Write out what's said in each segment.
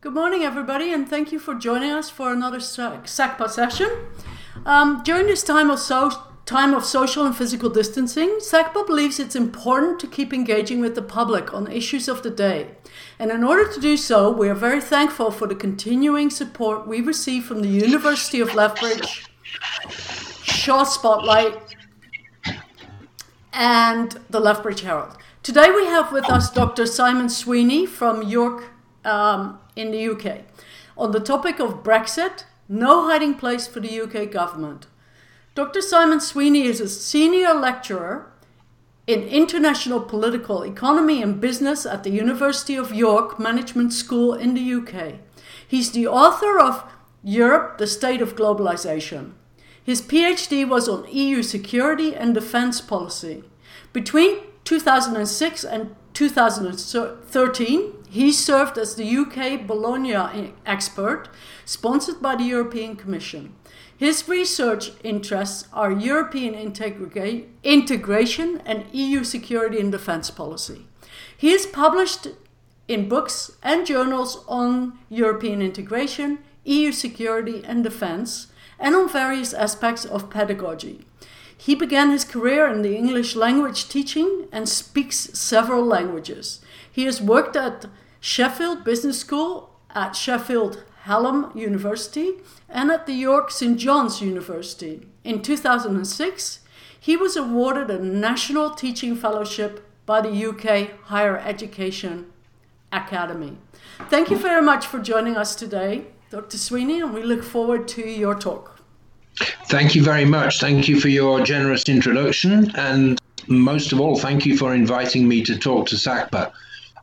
Good morning, everybody, and thank you for joining us for another SACPA session. Um, during this time of, so, time of social and physical distancing, SACPA believes it's important to keep engaging with the public on issues of the day. And in order to do so, we are very thankful for the continuing support we receive from the University of Lethbridge, Shaw Spotlight, and the Lethbridge Herald. Today we have with us Dr. Simon Sweeney from York um, in the UK on the topic of Brexit, no hiding place for the UK government. Dr. Simon Sweeney is a senior lecturer in international political economy and business at the University of York Management School in the UK. He's the author of Europe, the State of Globalization. His PhD was on EU security and defense policy. Between 2006 and 2013, he served as the UK Bologna expert, sponsored by the European Commission. His research interests are European integra- integration and EU security and defense policy. He is published in books and journals on European integration, EU security and defense, and on various aspects of pedagogy. He began his career in the English language teaching and speaks several languages. He has worked at Sheffield Business School, at Sheffield Hallam University, and at the York St. John's University. In 2006, he was awarded a National Teaching Fellowship by the UK Higher Education Academy. Thank you very much for joining us today, Dr. Sweeney, and we look forward to your talk. Thank you very much. Thank you for your generous introduction. And most of all, thank you for inviting me to talk to SACPA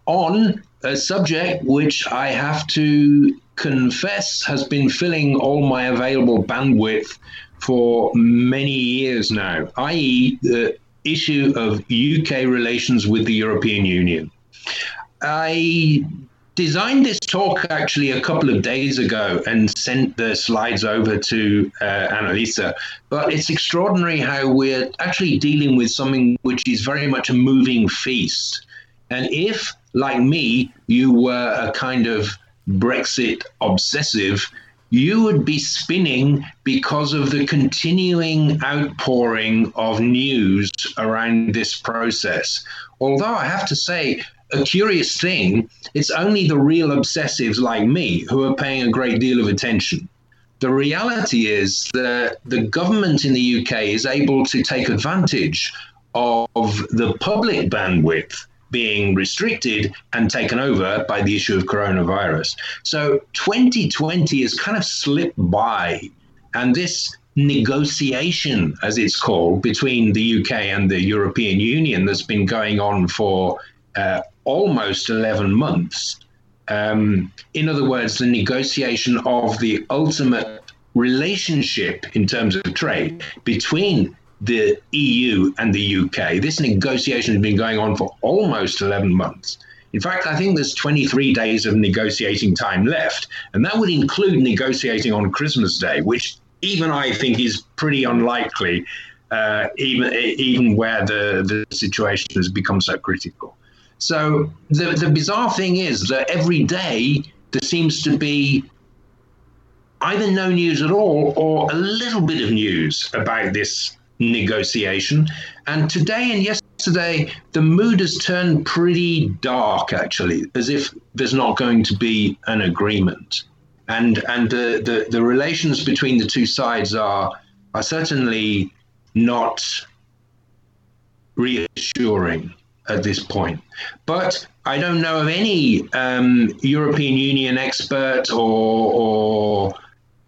on a subject which I have to confess has been filling all my available bandwidth for many years now, i.e., the issue of UK relations with the European Union. I designed this talk actually a couple of days ago and sent the slides over to uh, Annalisa. But it's extraordinary how we're actually dealing with something which is very much a moving feast. And if, like me, you were a kind of Brexit obsessive, you would be spinning because of the continuing outpouring of news around this process. Although I have to say, a curious thing, it's only the real obsessives like me who are paying a great deal of attention. The reality is that the government in the UK is able to take advantage of the public bandwidth being restricted and taken over by the issue of coronavirus. So 2020 has kind of slipped by, and this negotiation, as it's called, between the UK and the European Union that's been going on for uh, almost 11 months. Um, in other words, the negotiation of the ultimate relationship in terms of trade between the EU and the UK. This negotiation has been going on for almost 11 months. In fact, I think there's 23 days of negotiating time left, and that would include negotiating on Christmas Day, which even I think is pretty unlikely, uh, even even where the, the situation has become so critical. So the, the bizarre thing is that every day there seems to be either no news at all or a little bit of news about this negotiation. And today and yesterday, the mood has turned pretty dark, actually, as if there's not going to be an agreement. And, and the, the, the relations between the two sides are, are certainly not reassuring at this point. But I don't know of any um, European Union expert or, or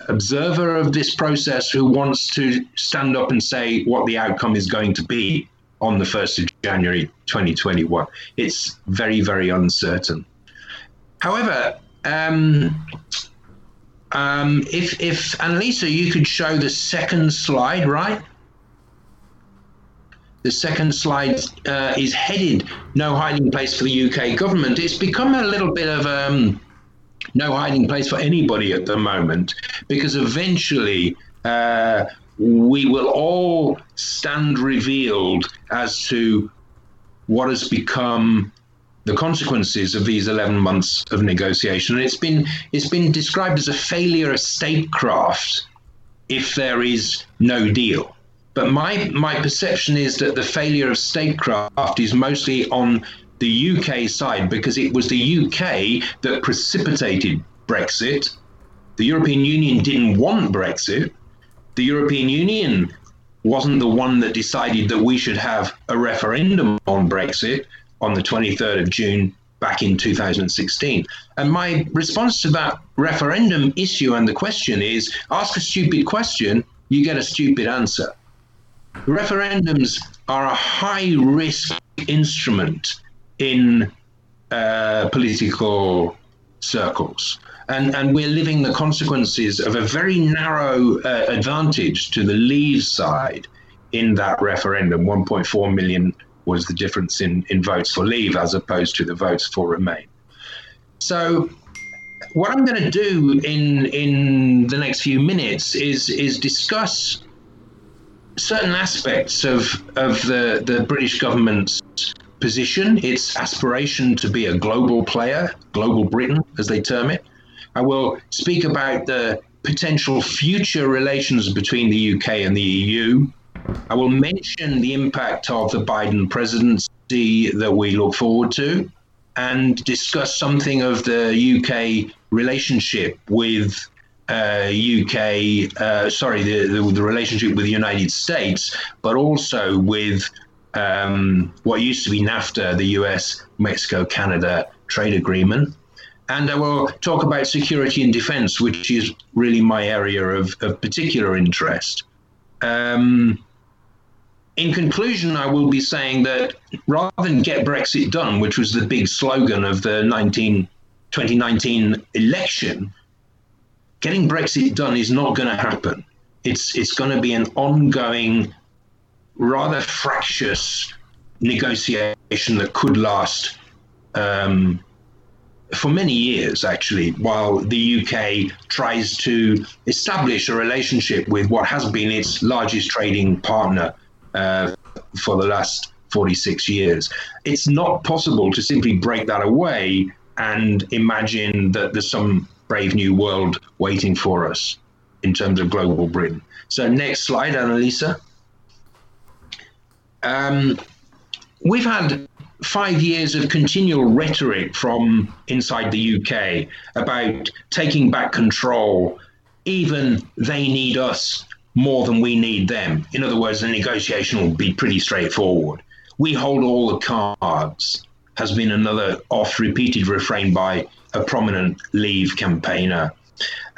observer of this process who wants to stand up and say what the outcome is going to be on the 1st of January 2021. It's very, very uncertain. However, um, um, if, if Annalisa, you could show the second slide, right? The second slide uh, is headed "No hiding place for the UK government." It's become a little bit of um, no hiding place for anybody at the moment because eventually uh, we will all stand revealed as to what has become the consequences of these 11 months of negotiation. And it's been, it's been described as a failure of statecraft if there is no deal. But my, my perception is that the failure of statecraft is mostly on the UK side because it was the UK that precipitated Brexit. The European Union didn't want Brexit. The European Union wasn't the one that decided that we should have a referendum on Brexit on the 23rd of June back in 2016. And my response to that referendum issue and the question is ask a stupid question, you get a stupid answer. Referendums are a high risk instrument in uh, political circles. And, and we're living the consequences of a very narrow uh, advantage to the Leave side in that referendum. 1.4 million was the difference in, in votes for Leave as opposed to the votes for Remain. So, what I'm going to do in in the next few minutes is is discuss certain aspects of of the the British government's position, its aspiration to be a global player, global Britain, as they term it. I will speak about the potential future relations between the UK and the EU. I will mention the impact of the Biden presidency that we look forward to and discuss something of the UK relationship with uh, UK, uh, sorry, the, the, the, relationship with the United States, but also with um, what used to be NAFTA, the US, Mexico, Canada trade agreement. And I will talk about security and defense, which is really my area of, of particular interest. Um, in conclusion, I will be saying that rather than get Brexit done, which was the big slogan of the 19, 2019 election, getting Brexit done is not going to happen. It's, it's going to be an ongoing rather fractious negotiation that could last um, for many years, actually, while the UK tries to establish a relationship with what has been its largest trading partner uh, for the last 46 years. It's not possible to simply break that away and imagine that there's some brave new world waiting for us in terms of global Britain. So, next slide, Annalisa. Um, we've had five years of continual rhetoric from inside the UK about taking back control. Even they need us more than we need them. In other words, the negotiation will be pretty straightforward. We hold all the cards, has been another oft repeated refrain by a prominent Leave campaigner.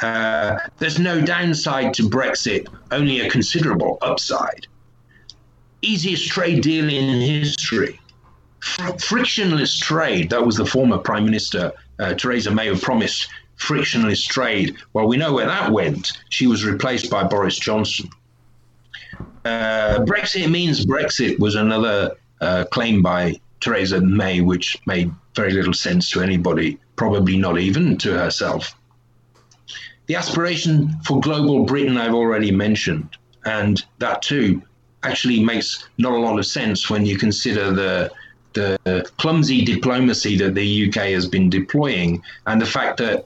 Uh, there's no downside to Brexit, only a considerable upside easiest trade deal in history. Fr- frictionless trade. That was the former Prime Minister uh, Theresa May who promised frictionless trade. Well, we know where that went. She was replaced by Boris Johnson. Uh, Brexit means Brexit was another uh, claim by Theresa May, which made very little sense to anybody, probably not even to herself. The aspiration for global Britain, I've already mentioned, and that too actually makes not a lot of sense when you consider the the clumsy diplomacy that the UK has been deploying and the fact that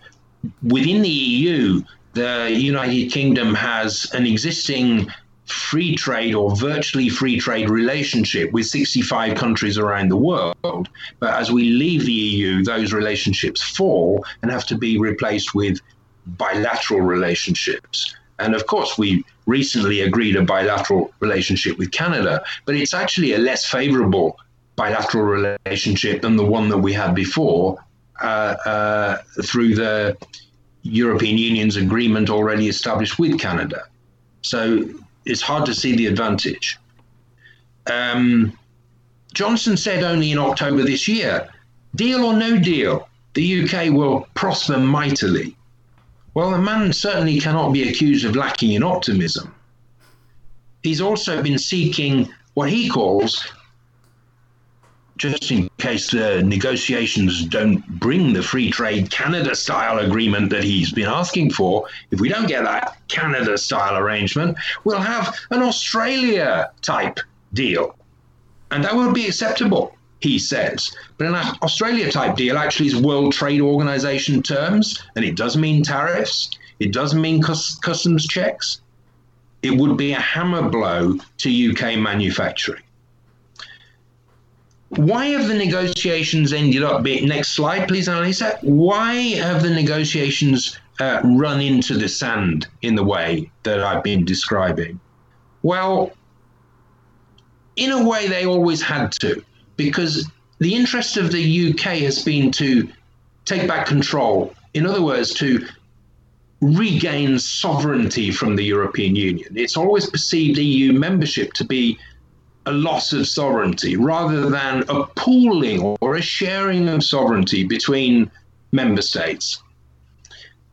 within the EU, the United Kingdom has an existing free trade or virtually free trade relationship with 65 countries around the world. But as we leave the EU, those relationships fall and have to be replaced with bilateral relationships. And of course, we recently agreed a bilateral relationship with Canada, but it's actually a less favorable bilateral relationship than the one that we had before uh, uh, through the European Union's agreement already established with Canada. So it's hard to see the advantage. Um, Johnson said only in October this year deal or no deal, the UK will prosper mightily. Well, a man certainly cannot be accused of lacking in optimism. He's also been seeking what he calls, just in case the negotiations don't bring the free trade Canada style agreement that he's been asking for, if we don't get that Canada style arrangement, we'll have an Australia type deal. And that would be acceptable he says. But an Australia type deal actually is World Trade Organization terms, and it does mean tariffs, it does mean customs checks. It would be a hammer blow to UK manufacturing. Why have the negotiations ended up being, next slide, please, Annalisa. Why have the negotiations uh, run into the sand in the way that I've been describing? Well, in a way, they always had to, because the interest of the UK has been to take back control. In other words, to regain sovereignty from the European Union. It's always perceived EU membership to be a loss of sovereignty rather than a pooling or a sharing of sovereignty between member states.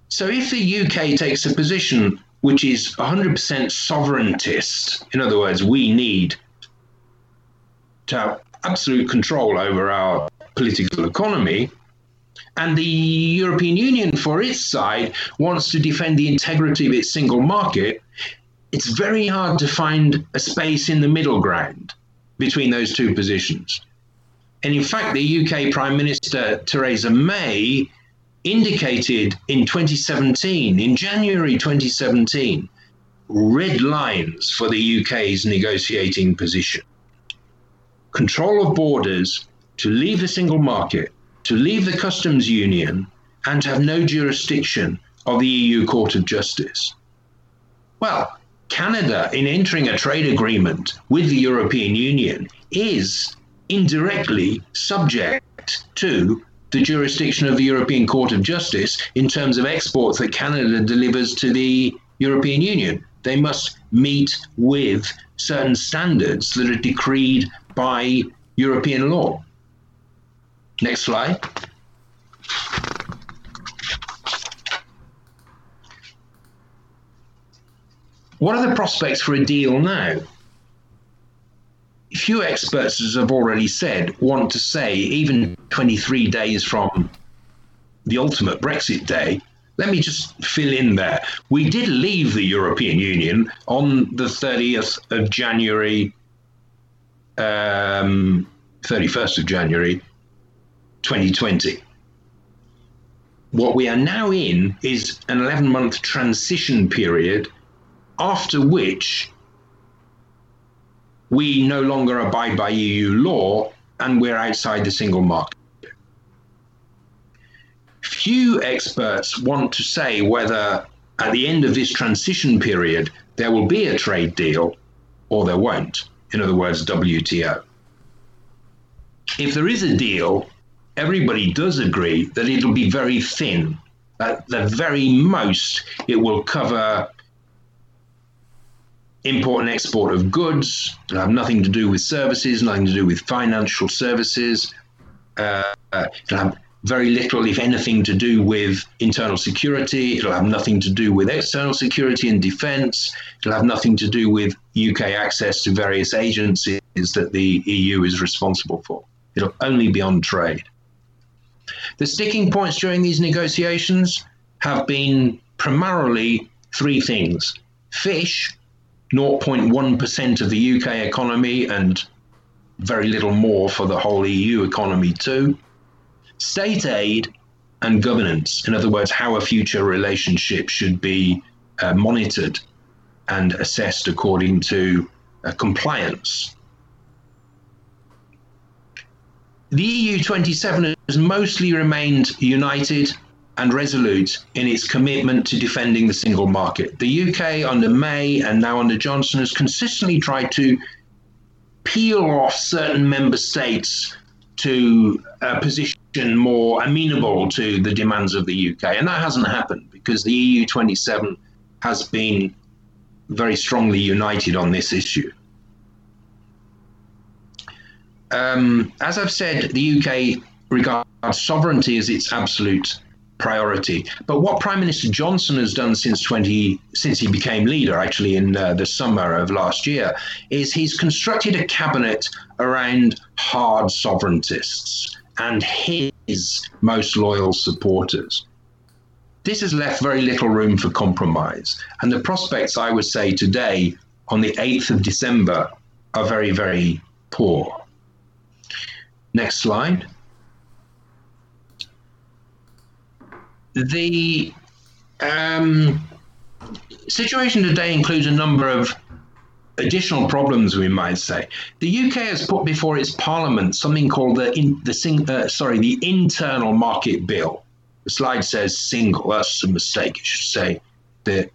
So if the UK takes a position which is 100% sovereigntist, in other words, we need to absolute control over our political economy, and the European Union, for its side, wants to defend the integrity of its single market, it's very hard to find a space in the middle ground between those two positions. And in fact, the UK Prime Minister Theresa May indicated in 2017, in January 2017, red lines for the UK's negotiating position. Control of borders, to leave the single market, to leave the customs union, and to have no jurisdiction of the EU Court of Justice. Well, Canada, in entering a trade agreement with the European Union, is indirectly subject to the jurisdiction of the European Court of Justice in terms of exports that Canada delivers to the European Union. They must meet with certain standards that are decreed by European law. Next slide. What are the prospects for a deal now? Few experts, as I've already said, want to say, even 23 days from the ultimate Brexit day, let me just fill in there. We did leave the European Union on the 30th of January, um, 31st of January 2020. What we are now in is an 11 month transition period after which we no longer abide by EU law and we're outside the single market. Few experts want to say whether at the end of this transition period there will be a trade deal or there won't. In other words, WTO. If there is a deal, everybody does agree that it'll be very thin. At the very most, it will cover import and export of goods. It'll have nothing to do with services, nothing to do with financial services. Uh, it'll have very little, if anything, to do with internal security. It'll have nothing to do with external security and defense. It'll have nothing to do with UK access to various agencies that the EU is responsible for. It'll only be on trade. The sticking points during these negotiations have been primarily three things fish, 0.1% of the UK economy and very little more for the whole EU economy, too. State aid and governance, in other words, how a future relationship should be uh, monitored and assessed according to uh, compliance. The EU 27 has mostly remained united and resolute in its commitment to defending the single market. The UK under May and now under Johnson has consistently tried to peel off certain member states to a position more amenable to the demands of the UK. And that hasn't happened because the EU 27 has been very strongly united on this issue. Um, as I've said, the UK regards sovereignty as its absolute priority. But what Prime Minister Johnson has done since 20 since he became leader, actually in uh, the summer of last year, is he's constructed a cabinet around hard sovereigntists and his most loyal supporters. This has left very little room for compromise, and the prospects, I would say, today on the 8th of December are very, very poor. Next slide. The um, situation today includes a number of additional problems, we might say. The UK has put before its Parliament something called the in, the uh, sorry the Internal Market Bill. The slide says single. That's a mistake. It should say the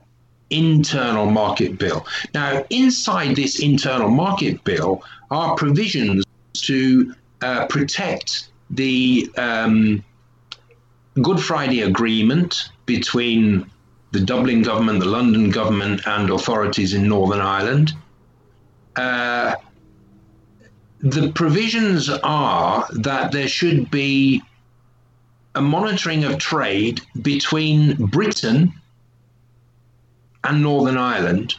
Internal Market Bill. Now, inside this Internal Market Bill are provisions to uh, protect the um, Good Friday Agreement between the Dublin government, the London government, and authorities in Northern Ireland. Uh, the provisions are that there should be a monitoring of trade between Britain and Northern Ireland,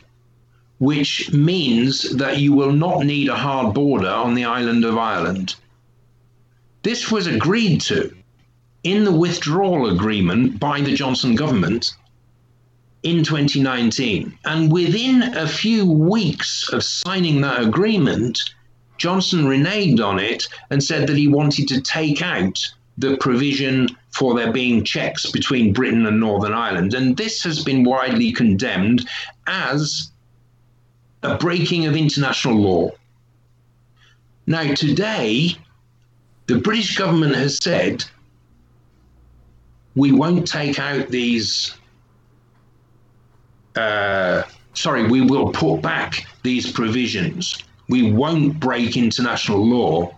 which means that you will not need a hard border on the island of Ireland. This was agreed to in the withdrawal agreement by the Johnson government in 2019. And within a few weeks of signing that agreement, Johnson reneged on it and said that he wanted to take out the provision for there being checks between Britain and Northern Ireland. And this has been widely condemned as a breaking of international law. Now, today, the British government has said we won't take out these. Uh, sorry, we will put back these provisions. We won't break international law.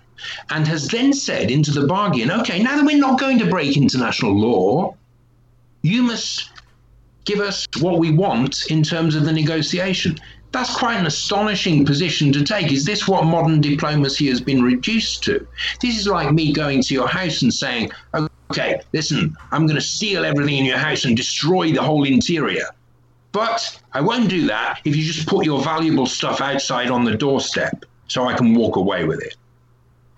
And has then said into the bargain, okay, now that we're not going to break international law, you must give us what we want in terms of the negotiation. That's quite an astonishing position to take. Is this what modern diplomacy has been reduced to? This is like me going to your house and saying, okay, listen, I'm going to steal everything in your house and destroy the whole interior. But I won't do that if you just put your valuable stuff outside on the doorstep so I can walk away with it.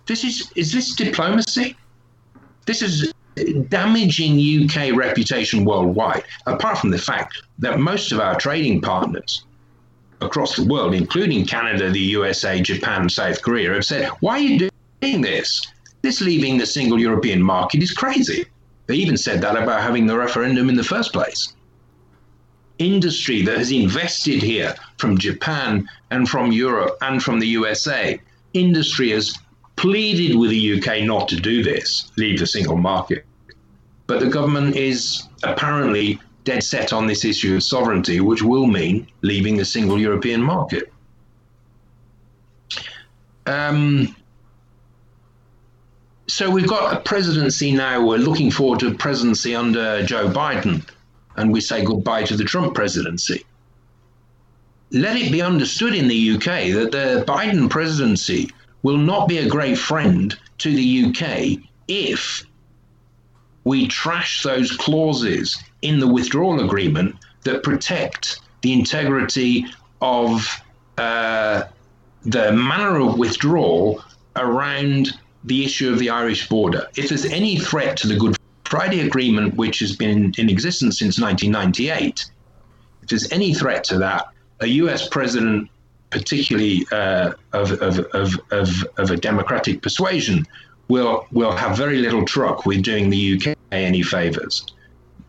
This is is this diplomacy? This is damaging UK reputation worldwide, apart from the fact that most of our trading partners across the world, including Canada, the USA, Japan, South Korea, have said, Why are you doing this? This leaving the single European market is crazy. They even said that about having the referendum in the first place. Industry that has invested here from Japan and from Europe and from the USA, industry has pleaded with the UK not to do this, leave the single market. But the government is apparently dead set on this issue of sovereignty, which will mean leaving the single European market. Um, so we've got a presidency now. We're looking forward to a presidency under Joe Biden, and we say goodbye to the Trump presidency. Let it be understood in the UK that the Biden presidency will not be a great friend to the UK if we trash those clauses in the withdrawal agreement that protect the integrity of uh, the manner of withdrawal around the issue of the Irish border. If there's any threat to the Good Friday Agreement, which has been in existence since 1998, if there's any threat to that, a US president, particularly uh, of, of, of, of, of a democratic persuasion, will, will have very little truck with doing the UK any favors.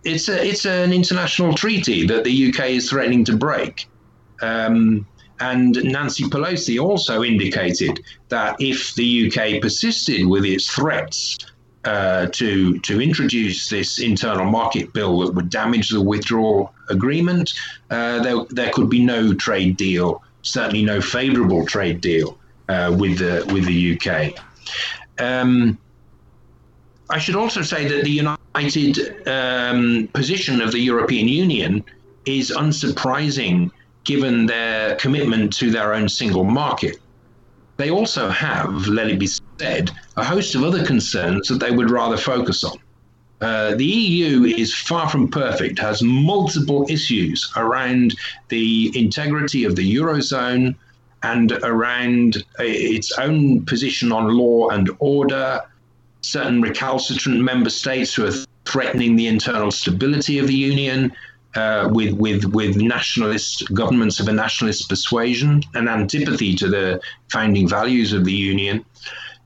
It's, a, it's an international treaty that the UK is threatening to break. Um, and Nancy Pelosi also indicated that if the UK persisted with its threats uh, to to introduce this internal market bill that would damage the withdrawal agreement, uh, there there could be no trade deal, certainly no favourable trade deal uh, with the with the UK. Um, I should also say that the united um, position of the European Union is unsurprising given their commitment to their own single market. They also have, let it be a host of other concerns that they would rather focus on. Uh, the EU is far from perfect, has multiple issues around the integrity of the Eurozone and around uh, its own position on law and order, certain recalcitrant member states who are threatening the internal stability of the Union, uh, with with with nationalist governments of a nationalist persuasion and antipathy to the founding values of the union.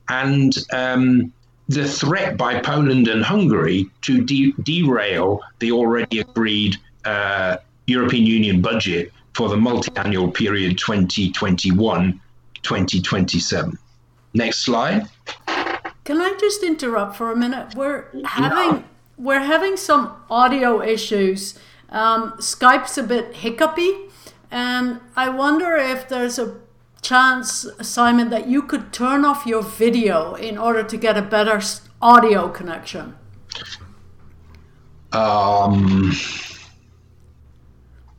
And um, the threat by Poland and Hungary to de- derail the already agreed uh, European Union budget for the multi-annual period 2021 2027. Next slide. Can I just interrupt for a minute? We're having we're having some audio issues. Um, Skype's a bit hiccupy, and I wonder if there's a chance, Simon, that you could turn off your video in order to get a better audio connection. Um,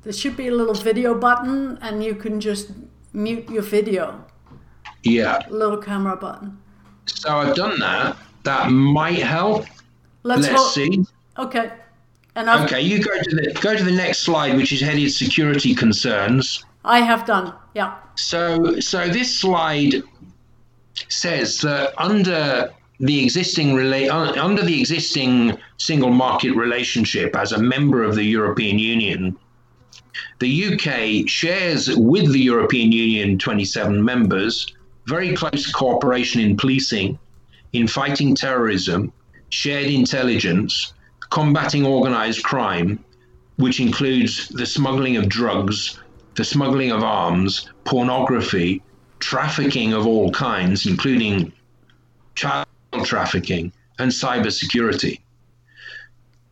there should be a little video button, and you can just mute your video. Yeah. Little camera button. So I've done that. That might help. Let's, Let's see. Okay. And I've, okay, you go to the go to the next slide, which is headed security concerns. I have done. Yeah. So so this slide says that under the existing rela- uh, under the existing single market relationship as a member of the European Union, the UK shares with the European Union 27 members very close cooperation in policing, in fighting terrorism, shared intelligence, combating organized crime, which includes the smuggling of drugs, the smuggling of arms, pornography, trafficking of all kinds, including child trafficking, and cybersecurity.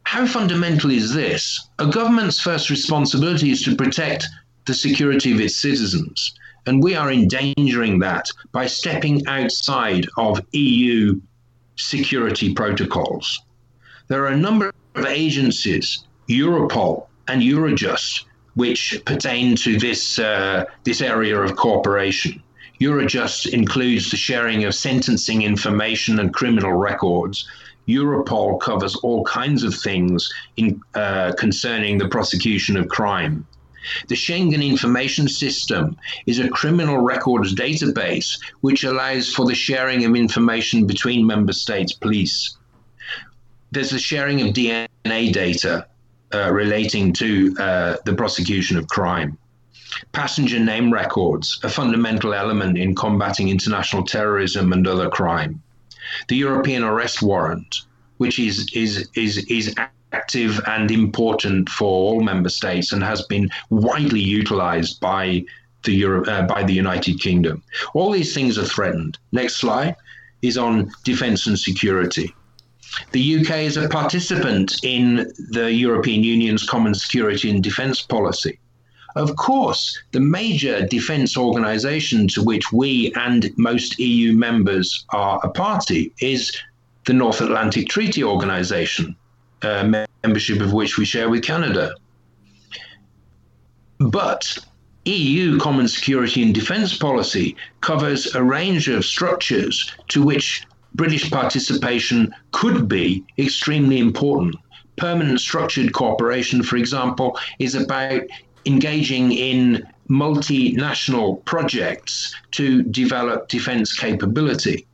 How fundamental is this? A government's first responsibility is to protect the security of its citizens. And we are endangering that by stepping outside of EU security protocols. There are a number of agencies, Europol and Eurojust, which pertain to this, uh, this area of cooperation. Eurojust includes the sharing of sentencing information and criminal records. Europol covers all kinds of things in, uh, concerning the prosecution of crime. The Schengen Information System is a criminal records database which allows for the sharing of information between member states police. There's the sharing of DNA data uh, relating to uh, the prosecution of crime. Passenger name records, a fundamental element in combating international terrorism and other crime. The European arrest warrant, which is, is, is, is active and important for all member states and has been widely utilized by the Euro, uh, by the United Kingdom. All these things are threatened. Next slide is on defense and security. The UK is a participant in the European Union's common security and defense policy. Of course, the major defense organization to which we and most EU members are a party is the North Atlantic Treaty Organization, uh, membership of which we share with Canada. But EU common security and defence policy covers a range of structures to which British participation could be extremely important. Permanent structured cooperation, for example, is about engaging in multinational projects to develop defence capability.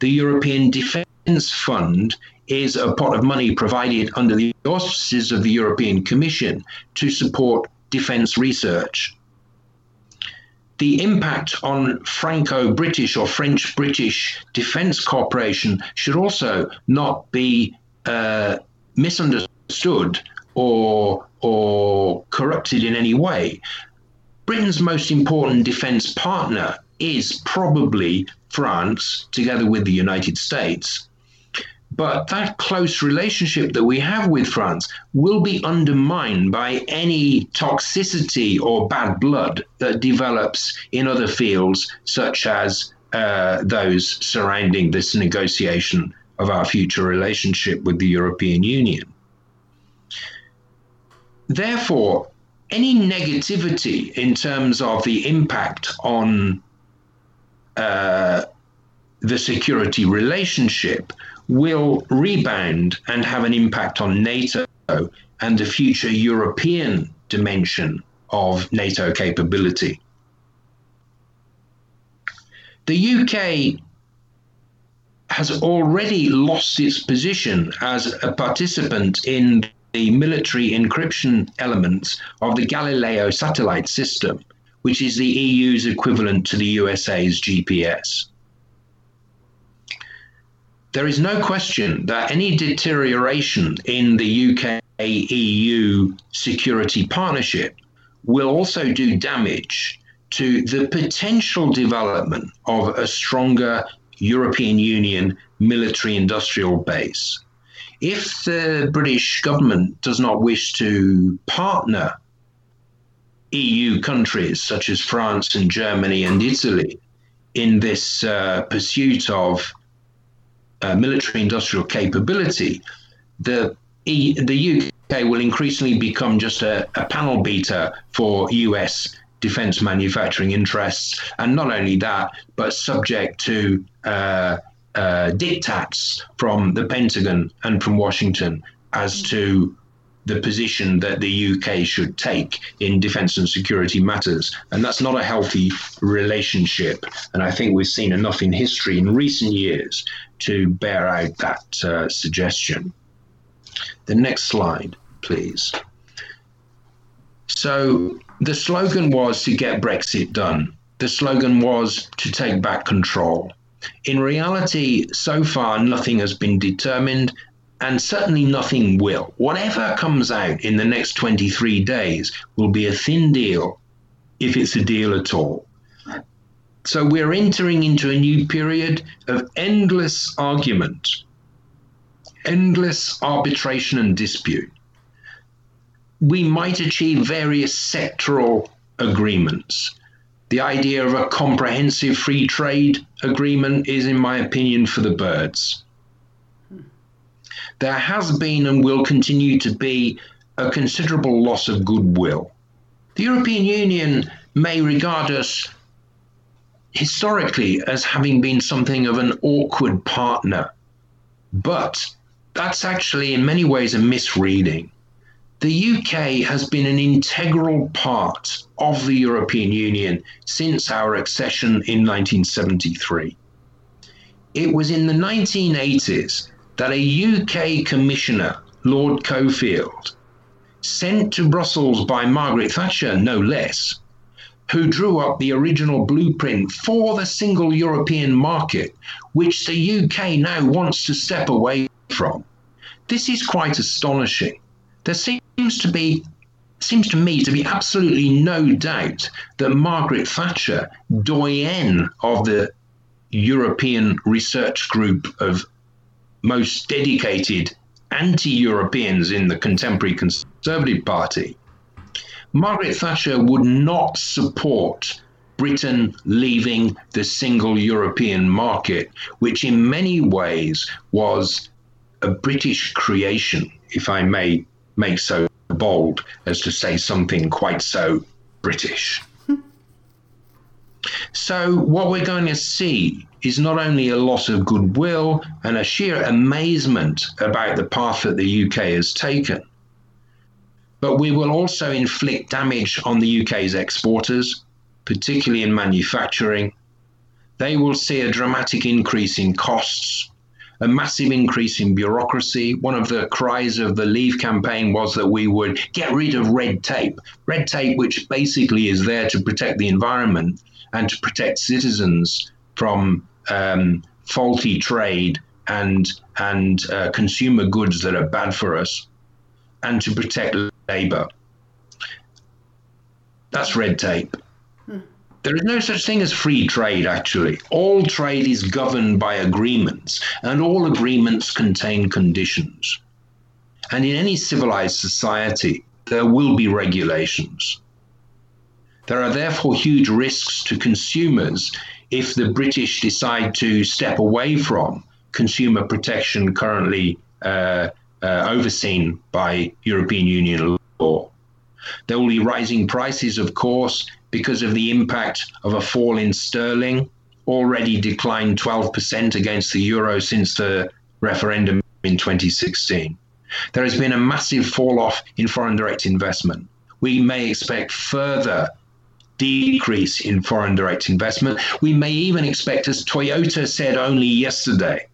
The European Defence Fund is a pot of money provided under the auspices of the European Commission to support defence research. The impact on Franco British or French British defence cooperation should also not be uh, misunderstood or, or corrupted in any way. Britain's most important defence partner is probably France, together with the United States. But that close relationship that we have with France will be undermined by any toxicity or bad blood that develops in other fields, such as uh, those surrounding this negotiation of our future relationship with the European Union. Therefore, any negativity in terms of the impact on uh, the security relationship will rebound and have an impact on NATO and the future European dimension of NATO capability. The UK has already lost its position as a participant in the military encryption elements of the Galileo satellite system, which is the EU's equivalent to the USA's GPS. There is no question that any deterioration in the UK EU security partnership will also do damage to the potential development of a stronger European Union military industrial base. If the British government does not wish to partner EU countries such as France and Germany and Italy in this uh, pursuit of uh, military industrial capability, the e- the UK will increasingly become just a, a panel beater for US defense manufacturing interests, and not only that, but subject to uh, uh, diktats from the Pentagon and from Washington as to the position that the UK should take in defence and security matters. And that's not a healthy relationship. And I think we've seen enough in history in recent years to bear out that uh, suggestion. The next slide, please. So the slogan was to get Brexit done. The slogan was to take back control. In reality, so far, nothing has been determined, and certainly nothing will. Whatever comes out in the next 23 days will be a thin deal, if it's a deal at all. So we're entering into a new period of endless argument, endless arbitration and dispute. We might achieve various sectoral agreements. The idea of a comprehensive free trade agreement is, in my opinion, for the birds there has been and will continue to be a considerable loss of goodwill. The European Union may regard us historically as having been something of an awkward partner, but that's actually in many ways a misreading. The UK has been an integral part of the European Union since our accession in 1973. It was in the 1980s that a UK commissioner, Lord Cockfield, sent to Brussels by Margaret Thatcher, no less, who drew up the original blueprint for the single European market, which the UK now wants to step away from. This is quite astonishing. There seems to be seems to me to be absolutely no doubt that Margaret Thatcher, doyen of the European research group of most dedicated anti Europeans in the contemporary Conservative Party, Margaret Thatcher would not support Britain leaving the single European market, which in many ways was a British creation, if I may make so bold as to say something quite so British. so, what we're going to see is not only a loss of goodwill and a sheer amazement about the path that the UK has taken, but we will also inflict damage on the UK's exporters, particularly in manufacturing. They will see a dramatic increase in costs, a massive increase in bureaucracy. One of the cries of the Leave campaign was that we would get rid of red tape. Red tape, which basically is there to protect the environment and to protect citizens from um, faulty trade and and uh, consumer goods that are bad for us, and to protect labor. That's red tape. Hmm. There is no such thing as free trade, actually. All trade is governed by agreements, and all agreements contain conditions. And in any civilized society, there will be regulations. There are therefore huge risks to consumers if the British decide to step away from consumer protection currently uh, uh, overseen by European Union law. There will be rising prices, of course, because of the impact of a fall in sterling, already declined 12% against the euro since the referendum in 2016. There has been a massive fall off in foreign direct investment. We may expect further decrease in foreign direct investment. We may even expect, as Toyota said only yesterday,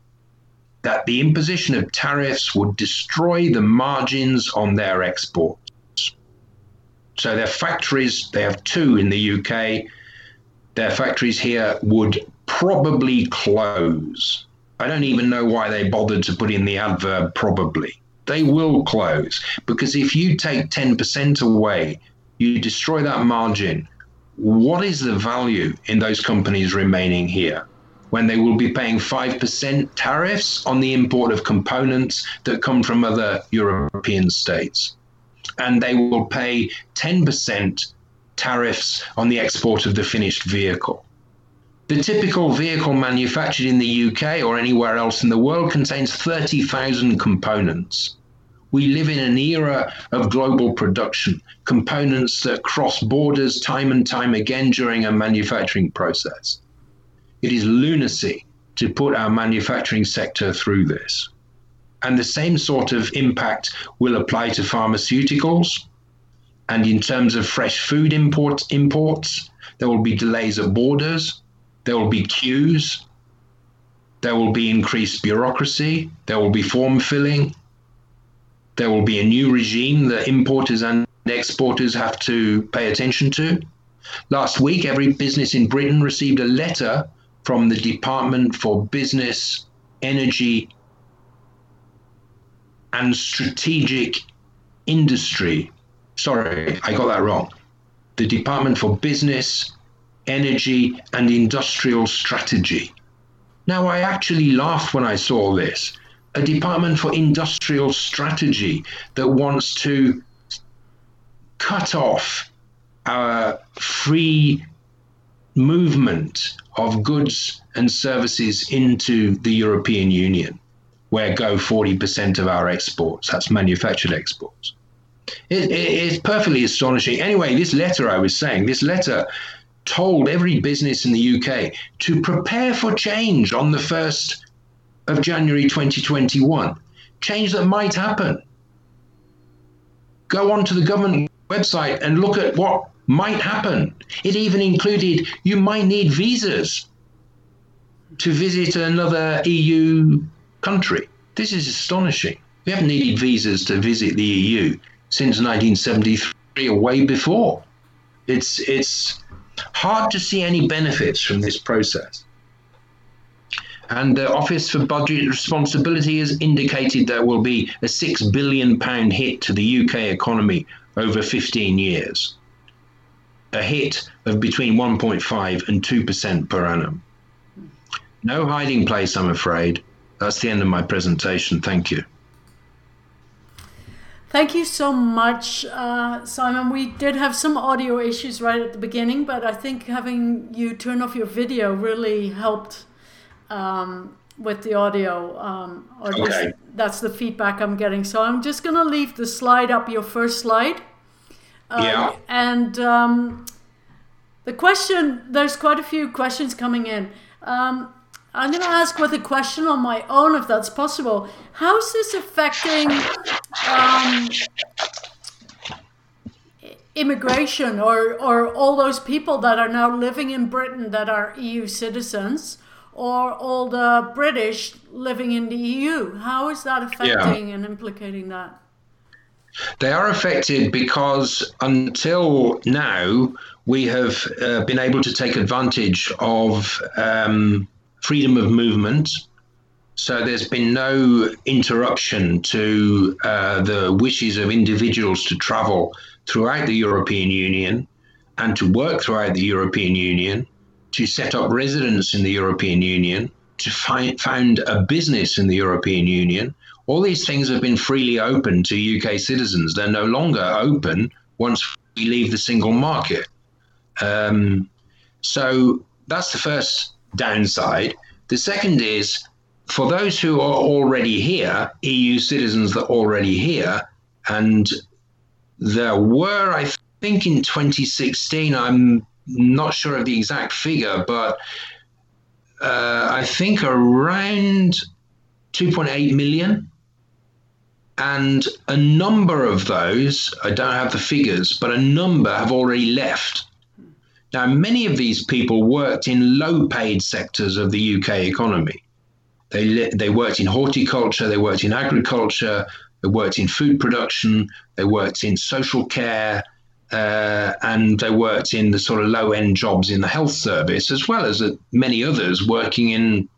that the imposition of tariffs would destroy the margins on their exports. So their factories, they have two in the UK, their factories here would probably close. I don't even know why they bothered to put in the adverb probably. They will close because if you take 10% away, you destroy that margin. What is the value in those companies remaining here? When they will be paying 5% tariffs on the import of components that come from other European states. And they will pay 10% tariffs on the export of the finished vehicle. The typical vehicle manufactured in the UK or anywhere else in the world contains 30,000 components. We live in an era of global production, components that cross borders time and time again during a manufacturing process. It is lunacy to put our manufacturing sector through this. And the same sort of impact will apply to pharmaceuticals. And in terms of fresh food import, imports, there will be delays at borders, there will be queues, there will be increased bureaucracy, there will be form filling, there will be a new regime that importers and exporters have to pay attention to. Last week, every business in Britain received a letter from the Department for Business, Energy, and Strategic Industry. Sorry, I got that wrong. The Department for Business, Energy, and Industrial Strategy. Now, I actually laughed when I saw this. A Department for Industrial Strategy that wants to cut off our free movement of goods and services into the European Union, where go 40% of our exports. That's manufactured exports. It, it, it's perfectly astonishing. Anyway, this letter I was saying, this letter told every business in the UK to prepare for change on the 1st of January 2021. Change that might happen. Go onto the government website and look at what might happen. It even included you might need visas to visit another EU country. This is astonishing. We haven't needed visas to visit the EU since 1973 or way before. It's, it's hard to see any benefits from this process. And the Office for Budget Responsibility has indicated there will be a £6 billion hit to the UK economy over 15 years a hit of between 1.5 and 2% per annum. No hiding place, I'm afraid. That's the end of my presentation. Thank you. Thank you so much, uh, Simon. We did have some audio issues right at the beginning, but I think having you turn off your video really helped um, with the audio. Um, or okay. that's the feedback I'm getting. So I'm just going to leave the slide up, your first slide. Uh, yeah. And um, the question, there's quite a few questions coming in. Um, I'm going to ask with a question on my own, if that's possible. How's this affecting um, immigration or, or all those people that are now living in Britain that are EU citizens? or all the British living in the EU? How is that affecting yeah. and implicating that? They are affected because until now, we have uh, been able to take advantage of um, freedom of movement. So there's been no interruption to uh, the wishes of individuals to travel throughout the European Union and to work throughout the European Union, to set up residence in the European Union, to find, found a business in the European Union, all these things have been freely open to UK citizens. They're no longer open once we leave the single market. Um, so that's the first downside. The second is for those who are already here, EU citizens that are already here, and there were, I think, in 2016, I'm not sure of the exact figure, but uh, I think around 2.8 million and a number of those, I don't have the figures, but a number have already left. Now, many of these people worked in low paid sectors of the UK economy. They, they worked in horticulture, they worked in agriculture, they worked in food production, they worked in social care, uh, and they worked in the sort of low end jobs in the health service, as well as many others working in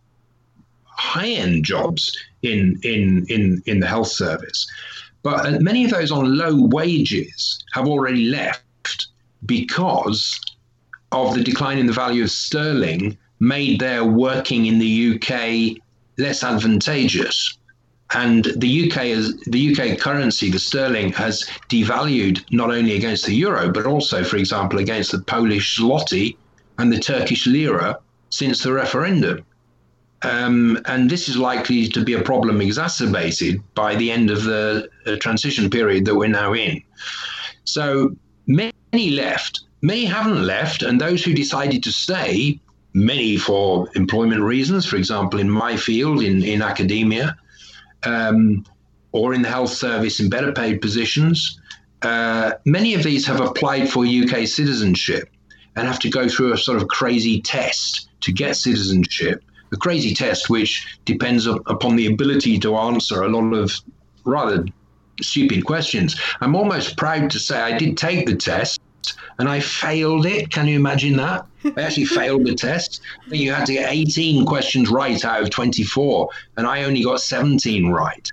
high-end jobs in in in in the health service. But uh, many of those on low wages have already left because of the decline in the value of sterling made their working in the UK less advantageous. And the UK is the UK currency, the sterling, has devalued not only against the euro, but also, for example, against the Polish zloty and the Turkish lira since the referendum. Um, and this is likely to be a problem exacerbated by the end of the uh, transition period that we're now in. So many left, many haven't left, and those who decided to stay, many for employment reasons, for example, in my field, in, in academia, um, or in the health service in better paid positions, uh, many of these have applied for UK citizenship and have to go through a sort of crazy test to get citizenship the crazy test, which depends upon the ability to answer a lot of rather stupid questions. I'm almost proud to say I did take the test and I failed it. Can you imagine that? I actually failed the test. You had to get 18 questions right out of 24, and I only got 17 right.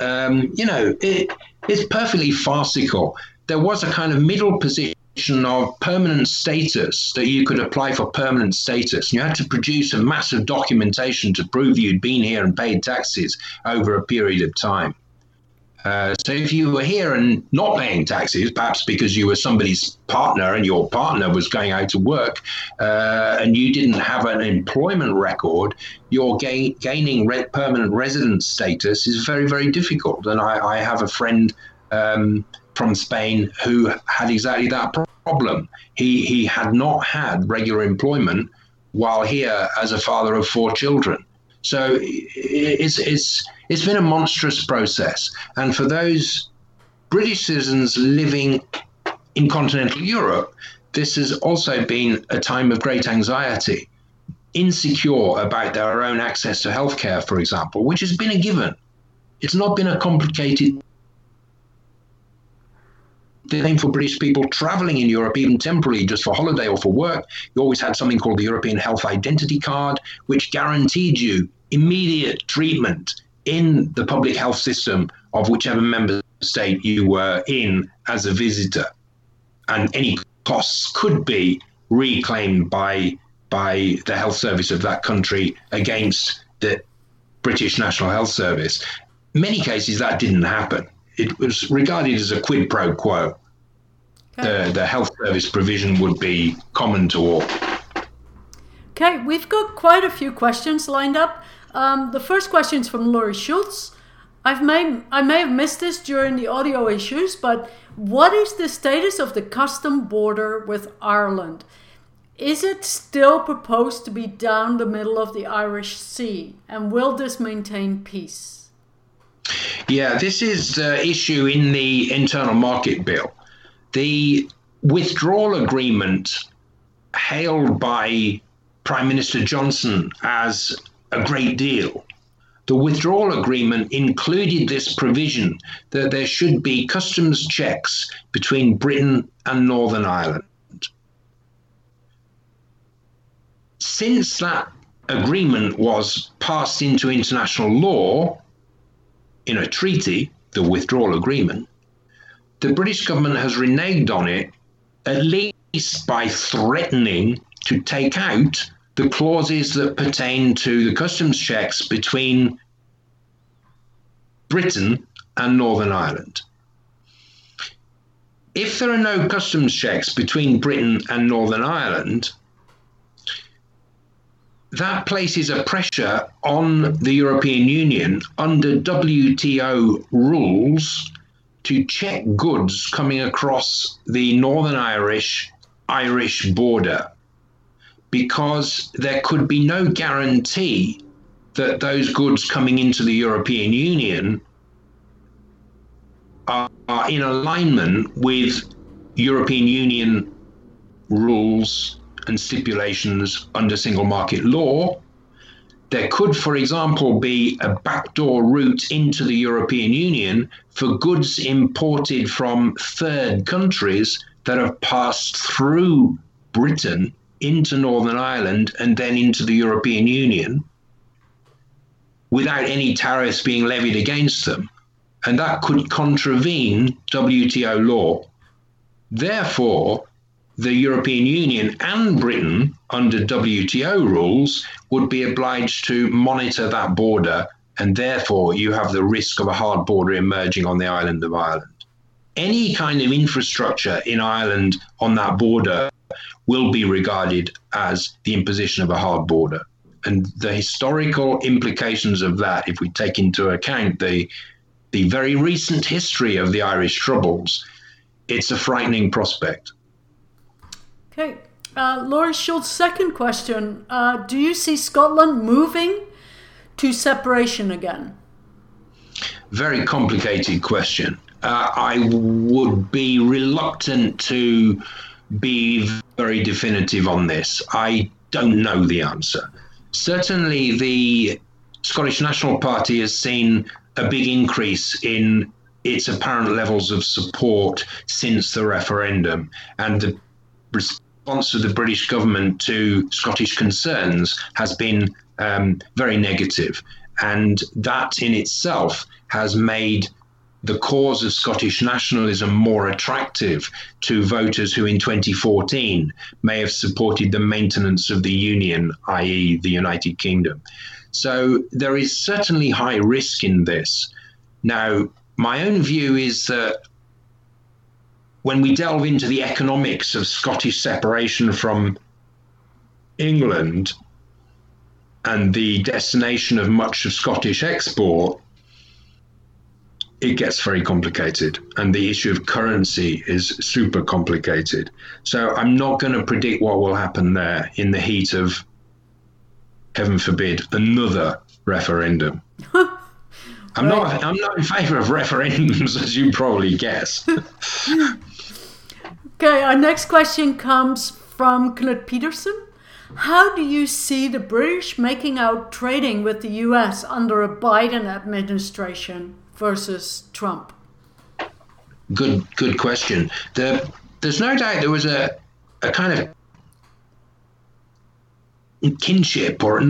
Um, you know, it, it's perfectly farcical. There was a kind of middle position of permanent status that you could apply for permanent status. You had to produce a massive documentation to prove you'd been here and paid taxes over a period of time. Uh, so if you were here and not paying taxes, perhaps because you were somebody's partner and your partner was going out to work, uh, and you didn't have an employment record, your ga- gaining re- permanent resident status is very, very difficult. And I, I have a friend um, from Spain who had exactly that problem. He he had not had regular employment while here as a father of four children. So it's it's it's been a monstrous process, and for those British citizens living in continental Europe, this has also been a time of great anxiety, insecure about their own access to healthcare, for example, which has been a given. It's not been a complicated the same for British people traveling in Europe, even temporarily, just for holiday or for work. You always had something called the European Health Identity Card, which guaranteed you immediate treatment in the public health system of whichever member state you were in as a visitor. And any costs could be reclaimed by by the health service of that country against the British National Health Service. Many cases that didn't happen it was regarded as a quid pro quo. Okay. The, the health service provision would be common to all. Okay, we've got quite a few questions lined up. Um, the first question is from Laurie Schultz. I've may, I may have missed this during the audio issues, but what is the status of the custom border with Ireland? Is it still proposed to be down the middle of the Irish Sea? And will this maintain peace? Yeah, this is the issue in the internal market bill. The withdrawal agreement, hailed by Prime Minister Johnson as a great deal, the withdrawal agreement included this provision that there should be customs checks between Britain and Northern Ireland. Since that agreement was passed into international law, in a treaty, the withdrawal agreement, the British government has reneged on it, at least by threatening to take out the clauses that pertain to the customs checks between Britain and Northern Ireland. If there are no customs checks between Britain and Northern Ireland, that places a pressure on the European Union under WTO rules to check goods coming across the Northern Irish Irish border because there could be no guarantee that those goods coming into the European Union are, are in alignment with European Union rules and stipulations under single market law. There could, for example, be a backdoor route into the European Union for goods imported from third countries that have passed through Britain into Northern Ireland and then into the European Union. without any tariffs being levied against them. And that could contravene WTO law. Therefore, the European Union and Britain, under WTO rules, would be obliged to monitor that border, and therefore you have the risk of a hard border emerging on the island of Ireland. Any kind of infrastructure in Ireland on that border will be regarded as the imposition of a hard border. And the historical implications of that, if we take into account the, the very recent history of the Irish Troubles, it's a frightening prospect. Okay. Uh, Laurie Schultz, second question. Uh, do you see Scotland moving to separation again? Very complicated question. Uh, I would be reluctant to be very definitive on this. I don't know the answer. Certainly, the Scottish National Party has seen a big increase in its apparent levels of support since the referendum, and the response of the British government to Scottish concerns has been um, very negative, and that in itself has made the cause of Scottish nationalism more attractive to voters who in 2014 may have supported the maintenance of the Union, i.e., the United Kingdom. So there is certainly high risk in this. Now, my own view is that when we delve into the economics of Scottish separation from England and the destination of much of Scottish export, it gets very complicated. And the issue of currency is super complicated. So I'm not going to predict what will happen there in the heat of, heaven forbid, another referendum. I'm not. I'm not in favour of referendums, as you probably guess. okay, our next question comes from Knut Peterson. How do you see the British making out trading with the U.S. under a Biden administration? versus Trump? Good, good question. The, there's no doubt there was a, a kind of kinship or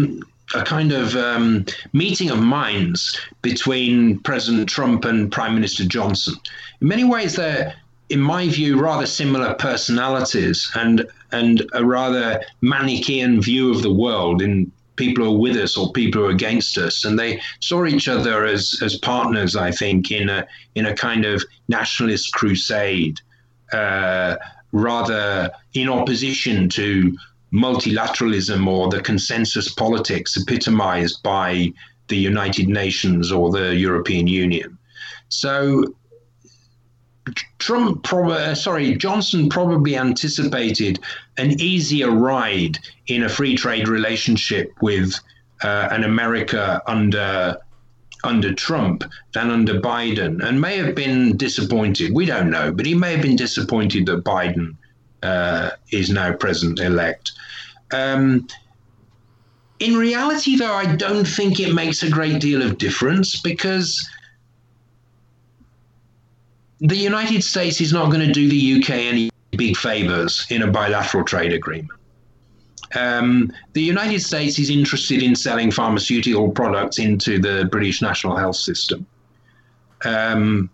a kind of um, meeting of minds between President Trump and Prime Minister Johnson. In many ways, they're, in my view, rather similar personalities and and a rather Manichaean view of the world in people who are with us or people who are against us, and they saw each other as as partners. I think in a in a kind of nationalist crusade, uh, rather in opposition to multilateralism or the consensus politics epitomized by the United Nations or the European Union. So Trump, prob- uh, sorry, Johnson probably anticipated an easier ride in a free trade relationship with uh, an America under under Trump than under Biden, and may have been disappointed. We don't know, but he may have been disappointed that Biden uh, is now president elect. Um, in reality, though, I don't think it makes a great deal of difference because the United States is not going to do the UK any big favors in a bilateral trade agreement. Um, the United States is interested in selling pharmaceutical products into the British national health system. Um,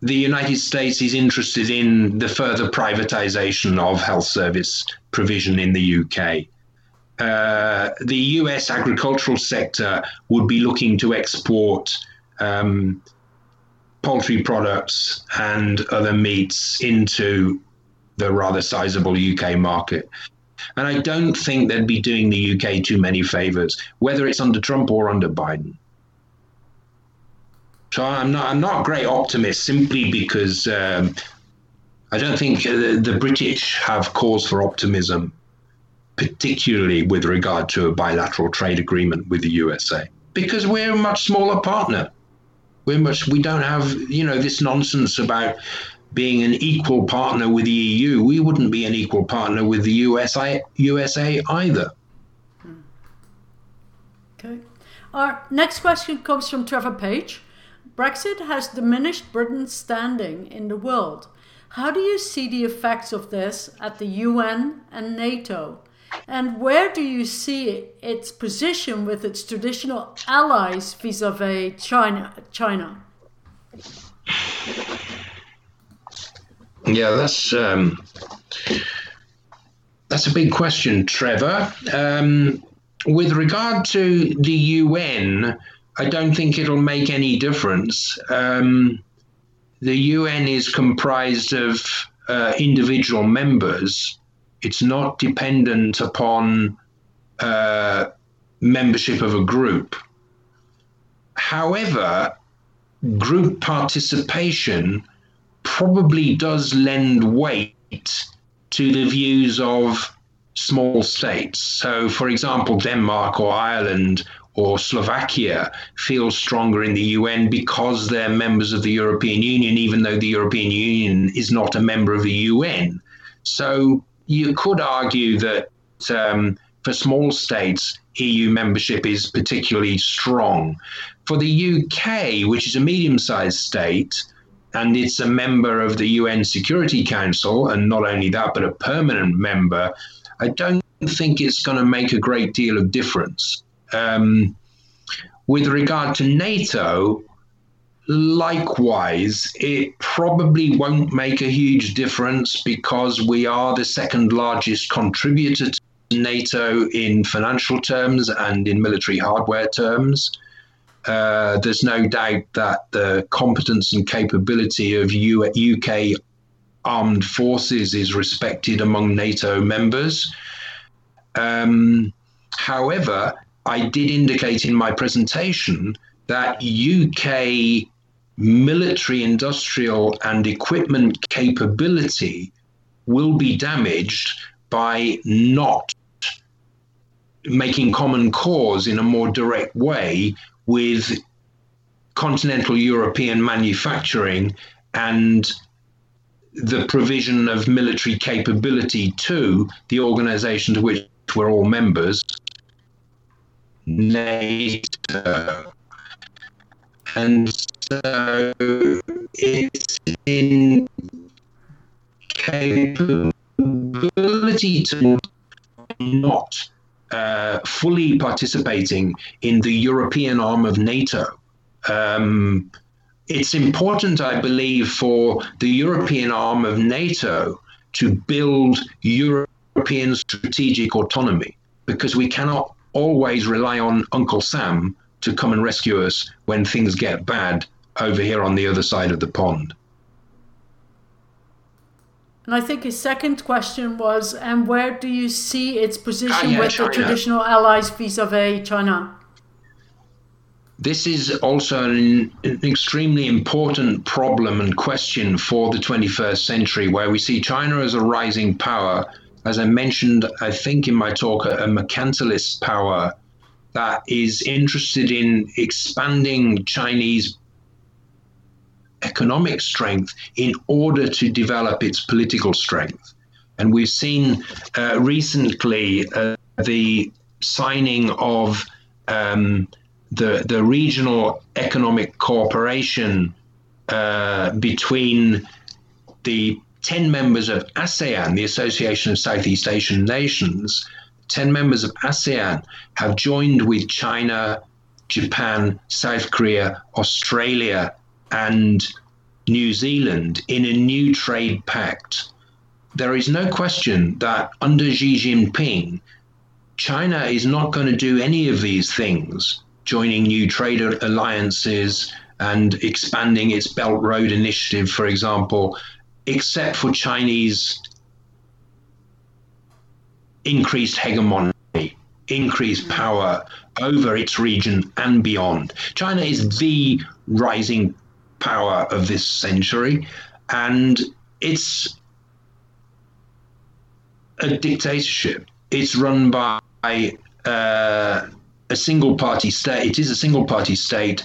the United States is interested in the further privatization of health service provision in the UK. Uh, the US agricultural sector would be looking to export um, poultry products and other meats into the rather sizable UK market. And I don't think they'd be doing the UK too many favors, whether it's under Trump or under Biden. So I'm not I'm not a great optimist simply because um, I don't think the, the British have cause for optimism, particularly with regard to a bilateral trade agreement with the USA, because we're a much smaller partner. Much we don't have you know this nonsense about being an equal partner with the EU. We wouldn't be an equal partner with the USA USA either. Hmm. Okay. Our next question comes from Trevor Page. Brexit has diminished Britain's standing in the world. How do you see the effects of this at the UN and NATO? And where do you see its position with its traditional allies vis-a-vis China? China? Yeah, that's um, that's a big question, Trevor. Um, with regard to the UN, I don't think it'll make any difference. Um, the UN is comprised of uh, individual members. It's not dependent upon uh, membership of a group. However, group participation probably does lend weight to the views of small states. So, for example, Denmark or Ireland or Slovakia feel stronger in the UN because they're members of the European Union, even though the European Union is not a member of the UN. So, you could argue that um, for small states, EU membership is particularly strong. For the UK, which is a medium sized state, and it's a member of the UN Security Council, and not only that, but a permanent member, I don't think it's going to make a great deal of difference. Um, with regard to NATO, likewise, it probably won't make a huge difference because we are the second largest contributor to NATO in financial terms and in military hardware terms. Uh, there's no doubt that the competence and capability of UK armed forces is respected among NATO members. Um, however, I did indicate in my presentation that UK military, industrial, and equipment capability will be damaged by not making common cause in a more direct way with continental European manufacturing and the provision of military capability to the organization to which we're all members, NATO. And so it's in capability to not uh, fully participating in the European arm of NATO. Um, it's important, I believe, for the European arm of NATO to build European strategic autonomy because we cannot always rely on Uncle Sam to come and rescue us when things get bad over here on the other side of the pond. And I think his second question was, and where do you see its position ah, yeah, with China. the traditional allies vis-a-vis China? This is also an, an, extremely important problem and question for the 21st century, where we see China as a rising power. As I mentioned, I think in my talk, a, a mercantilist power that is interested in expanding Chinese economic strength in order to develop its political strength. And we've seen uh, recently uh, the signing of um, the, the regional economic cooperation uh, between the 10 members of ASEAN, the Association of Southeast Asian Nations. 10 members of ASEAN have joined with China, Japan, South Korea, Australia, and New Zealand in a new trade pact. There is no question that under Xi Jinping, China is not going to do any of these things, joining new trade alliances and expanding its Belt Road Initiative, for example, except for Chinese increased hegemony, increased power over its region and beyond. China is the rising power of this century, and it's a dictatorship. It's run by uh, a single party state. It is a single party state,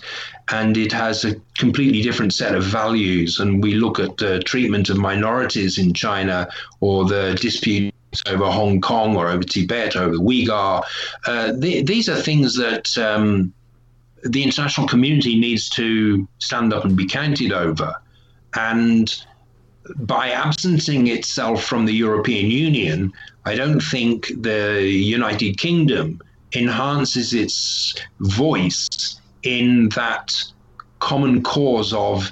and it has a completely different set of values. And we look at the treatment of minorities in China or the disputes over Hong Kong or over Tibet, over Uyghur. Uh, these are things that. Um, the international community needs to stand up and be counted over. And by absenting itself from the European Union, I don't think the United Kingdom enhances its voice in that common cause of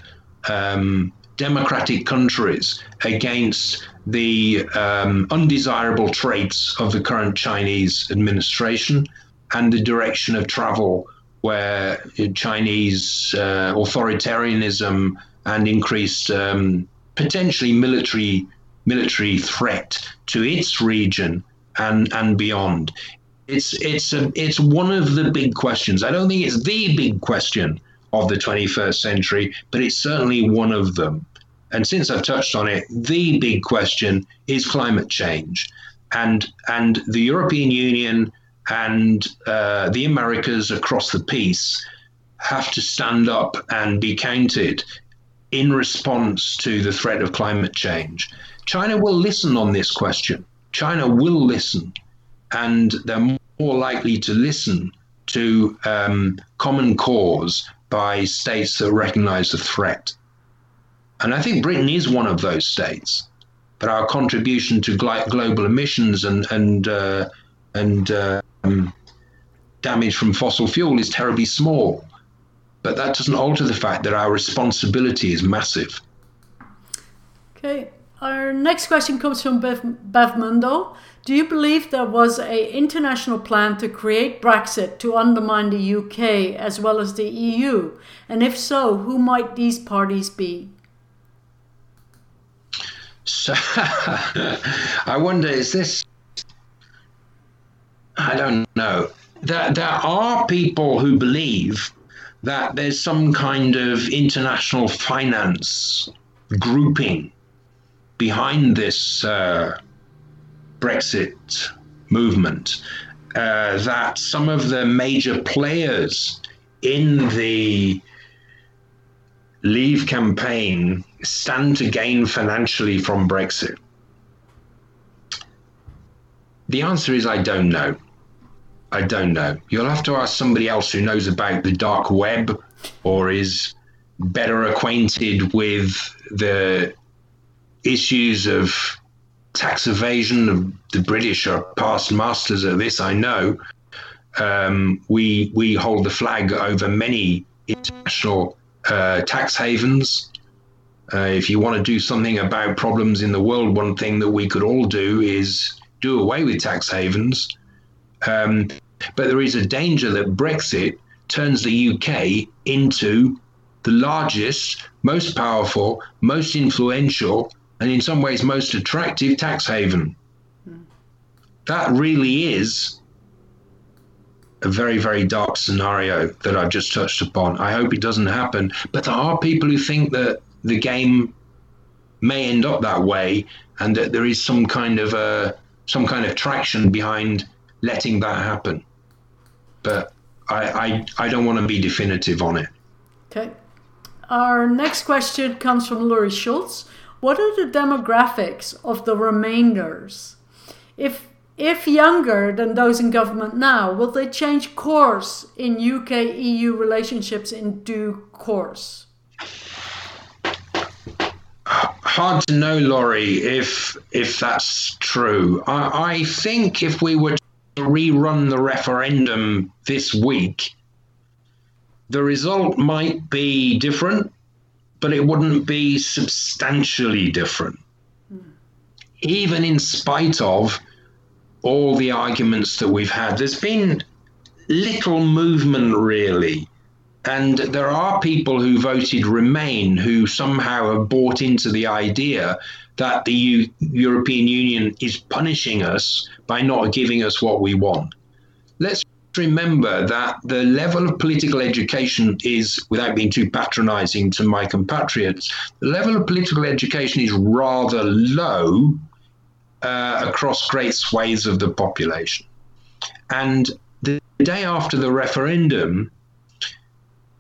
um, democratic countries against the um, undesirable traits of the current Chinese administration and the direction of travel where Chinese uh, authoritarianism and increased um, potentially military military threat to its region and and beyond. It's it's a, it's one of the big questions. I don't think it's the big question of the 21st century, but it's certainly one of them. And since I've touched on it, the big question is climate change, and and the European Union and uh, the Americas across the piece have to stand up and be counted in response to the threat of climate change. China will listen on this question. China will listen, and they're more likely to listen to um, common cause by states that recognize the threat. And I think Britain is one of those states. But our contribution to global emissions and and uh, and um, damage from fossil fuel is terribly small. But that doesn't alter the fact that our responsibility is massive. Okay, our next question comes from Bev, Bev Mundo. Do you believe there was a international plan to create Brexit to undermine the UK as well as the EU? And if so, who might these parties be? So, I wonder, is this? I don't know. There, there are people who believe that there's some kind of international finance grouping behind this uh, Brexit movement. Uh, that some of the major players in the Leave campaign stand to gain financially from Brexit? The answer is I don't know. I don't know. You'll have to ask somebody else who knows about the dark web or is better acquainted with the issues of tax evasion. The British are past masters at this, I know. Um, we we hold the flag over many international uh, tax havens. Uh, if you want to do something about problems in the world, one thing that we could all do is do away with tax havens. Um, but there is a danger that Brexit turns the UK into the largest, most powerful, most influential, and in some ways most attractive tax haven. That really is a very, very dark scenario that I've just touched upon. I hope it doesn't happen. But there are people who think that the game may end up that way and that there is some kind of a some kind of traction behind letting that happen but I, I, I don't want to be definitive on it. Okay. Our next question comes from Laurie Schultz. What are the demographics of the remainders? If if younger than those in government now, will they change course in UK EU relationships in due course? Hard to know, Laurie, if if that's true. I, I think if we were rerun the referendum this week, the result might be different, but it wouldn't be substantially different. Mm. Even in spite of all the arguments that we've had, there's been little movement really. And there are people who voted Remain who somehow have bought into the idea that the U- European Union is punishing us by not giving us what we want. Let's remember that the level of political education is, without being too patronizing to my compatriots, the level of political education is rather low uh, across great swathes of the population. And the day after the referendum,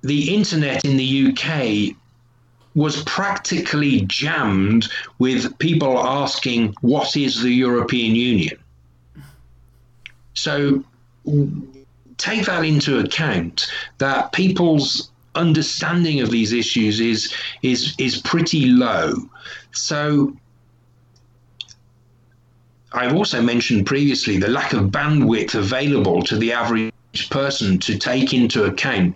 the internet in the UK was practically jammed with people asking, What is the European Union? So take that into account that people's understanding of these issues is is is pretty low. So I've also mentioned previously the lack of bandwidth available to the average person to take into account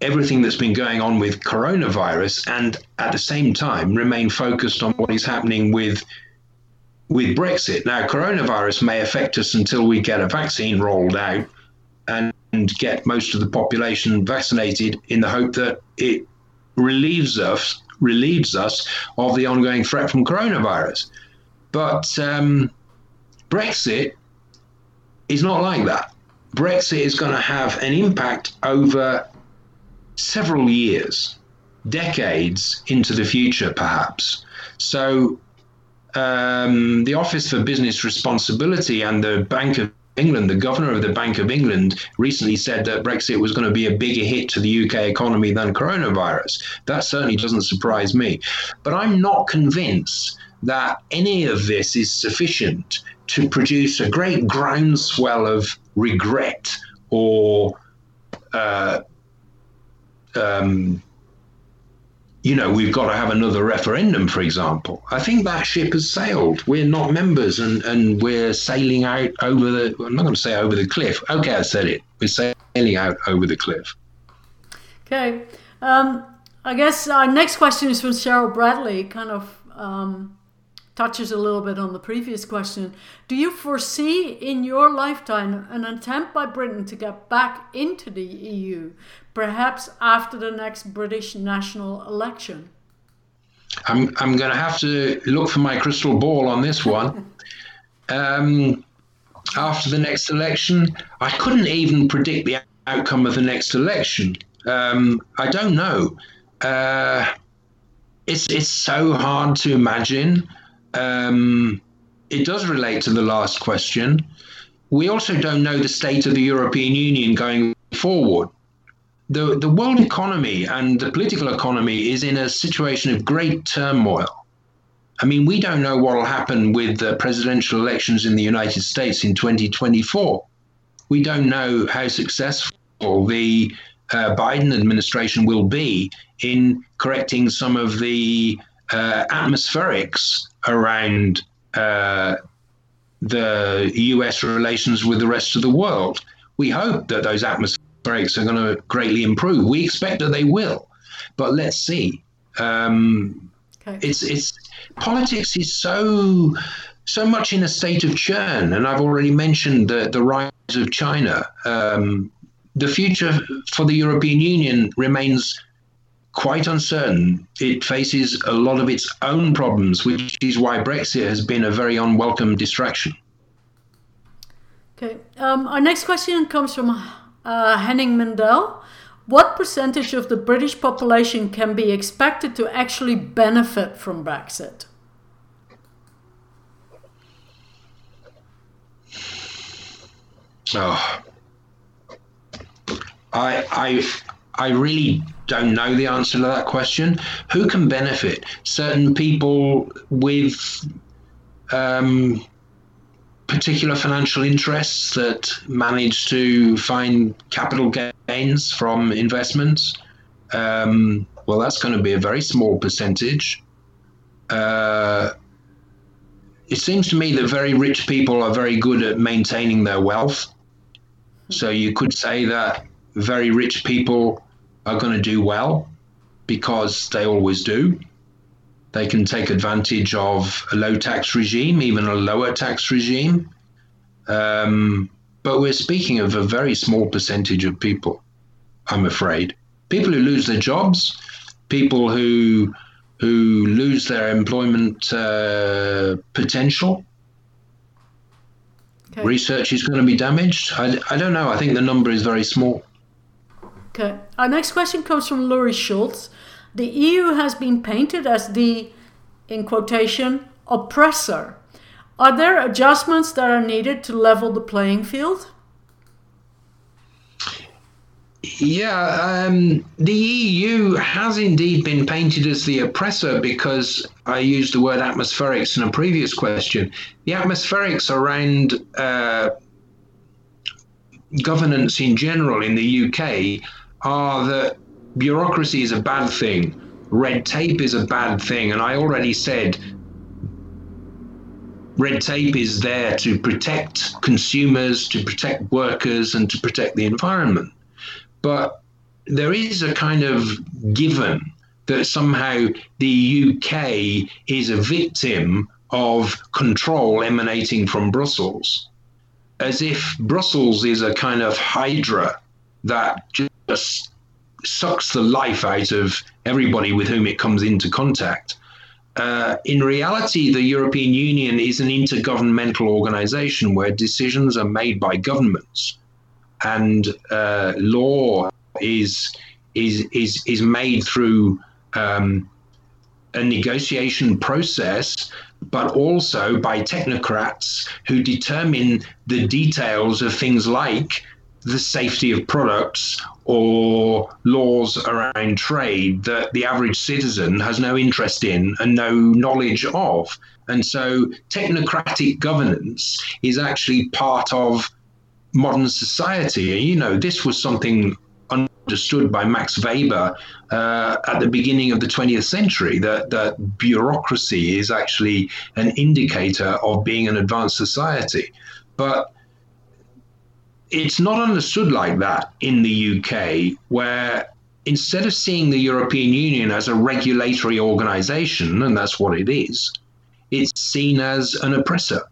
everything that's been going on with coronavirus and at the same time remain focused on what is happening with with Brexit. Now, coronavirus may affect us until we get a vaccine rolled out and get most of the population vaccinated in the hope that it relieves us relieves us of the ongoing threat from coronavirus. But um, Brexit is not like that. Brexit is going to have an impact over several years, decades into the future, perhaps. So, um, the Office for Business Responsibility and the Bank of England, the governor of the Bank of England, recently said that Brexit was going to be a bigger hit to the UK economy than coronavirus. That certainly doesn't surprise me. But I'm not convinced that any of this is sufficient to produce a great groundswell of regret or uh, um, you know, we've got to have another referendum, for example. I think that ship has sailed. We're not members and, and we're sailing out over the, I'm not going to say over the cliff. Okay, I said it. We're sailing out over the cliff. Okay. Um, I guess our next question is from Cheryl Bradley, kind of um, touches a little bit on the previous question. Do you foresee in your lifetime an attempt by Britain to get back into the EU? perhaps after the next British national election? I'm, I'm going to have to look for my crystal ball on this one. um, after the next election, I couldn't even predict the outcome of the next election. Um, I don't know. Uh, it's it's so hard to imagine. Um, it does relate to the last question. We also don't know the state of the European Union going forward the, the world economy and the political economy is in a situation of great turmoil. I mean, we don't know what will happen with the presidential elections in the United States in 2024. We don't know how successful the uh, Biden administration will be in correcting some of the uh, atmospherics around uh, the US relations with the rest of the world. We hope that those atmospherics breaks are going to greatly improve. We expect that they will, but let's see. Um, okay. It's it's politics is so so much in a state of churn, and I've already mentioned the the rise of China. Um, the future for the European Union remains quite uncertain. It faces a lot of its own problems, which is why Brexit has been a very unwelcome distraction. Okay. Um, our next question comes from uh, Henning Mendel. What percentage of the British population can be expected to actually benefit from Brexit? Oh, I, I, I really don't know the answer to that question. Who can benefit? Certain people with um, particular financial interests that manage to find capital gains from investments, um, well, that's going to be a very small percentage. Uh, it seems to me that very rich people are very good at maintaining their wealth. So you could say that very rich people are going to do well because they always do. They can take advantage of a low tax regime, even a lower tax regime. Um, but we're speaking of a very small percentage of people, I'm afraid. People who lose their jobs, people who who lose their employment uh, potential. Okay. Research is going to be damaged. I, I don't know. I think the number is very small. Okay. Our next question comes from Laurie Schultz. The EU has been painted as the, in quotation, oppressor. Are there adjustments that are needed to level the playing field? Yeah, um, the EU has indeed been painted as the oppressor because I used the word atmospherics in a previous question. The atmospherics around uh, governance in general in the UK Ah, are that bureaucracy is a bad thing, red tape is a bad thing. And I already said red tape is there to protect consumers, to protect workers, and to protect the environment. But there is a kind of given that somehow the UK is a victim of control emanating from Brussels, as if Brussels is a kind of hydra that just sucks the life out of everybody with whom it comes into contact. Uh, in reality, the European Union is an intergovernmental organization where decisions are made by governments, and uh, law is is is is made through um, a negotiation process, but also by technocrats who determine the details of things like the safety of products or laws around trade that the average citizen has no interest in and no knowledge of. And so technocratic governance is actually part of modern society. You know, this was something understood by Max Weber uh, at the beginning of the 20th century that, that bureaucracy is actually an indicator of being an advanced society. But it's not understood like that in the UK, where instead of seeing the European Union as a regulatory organization, and that's what it is, it's seen as an oppressor.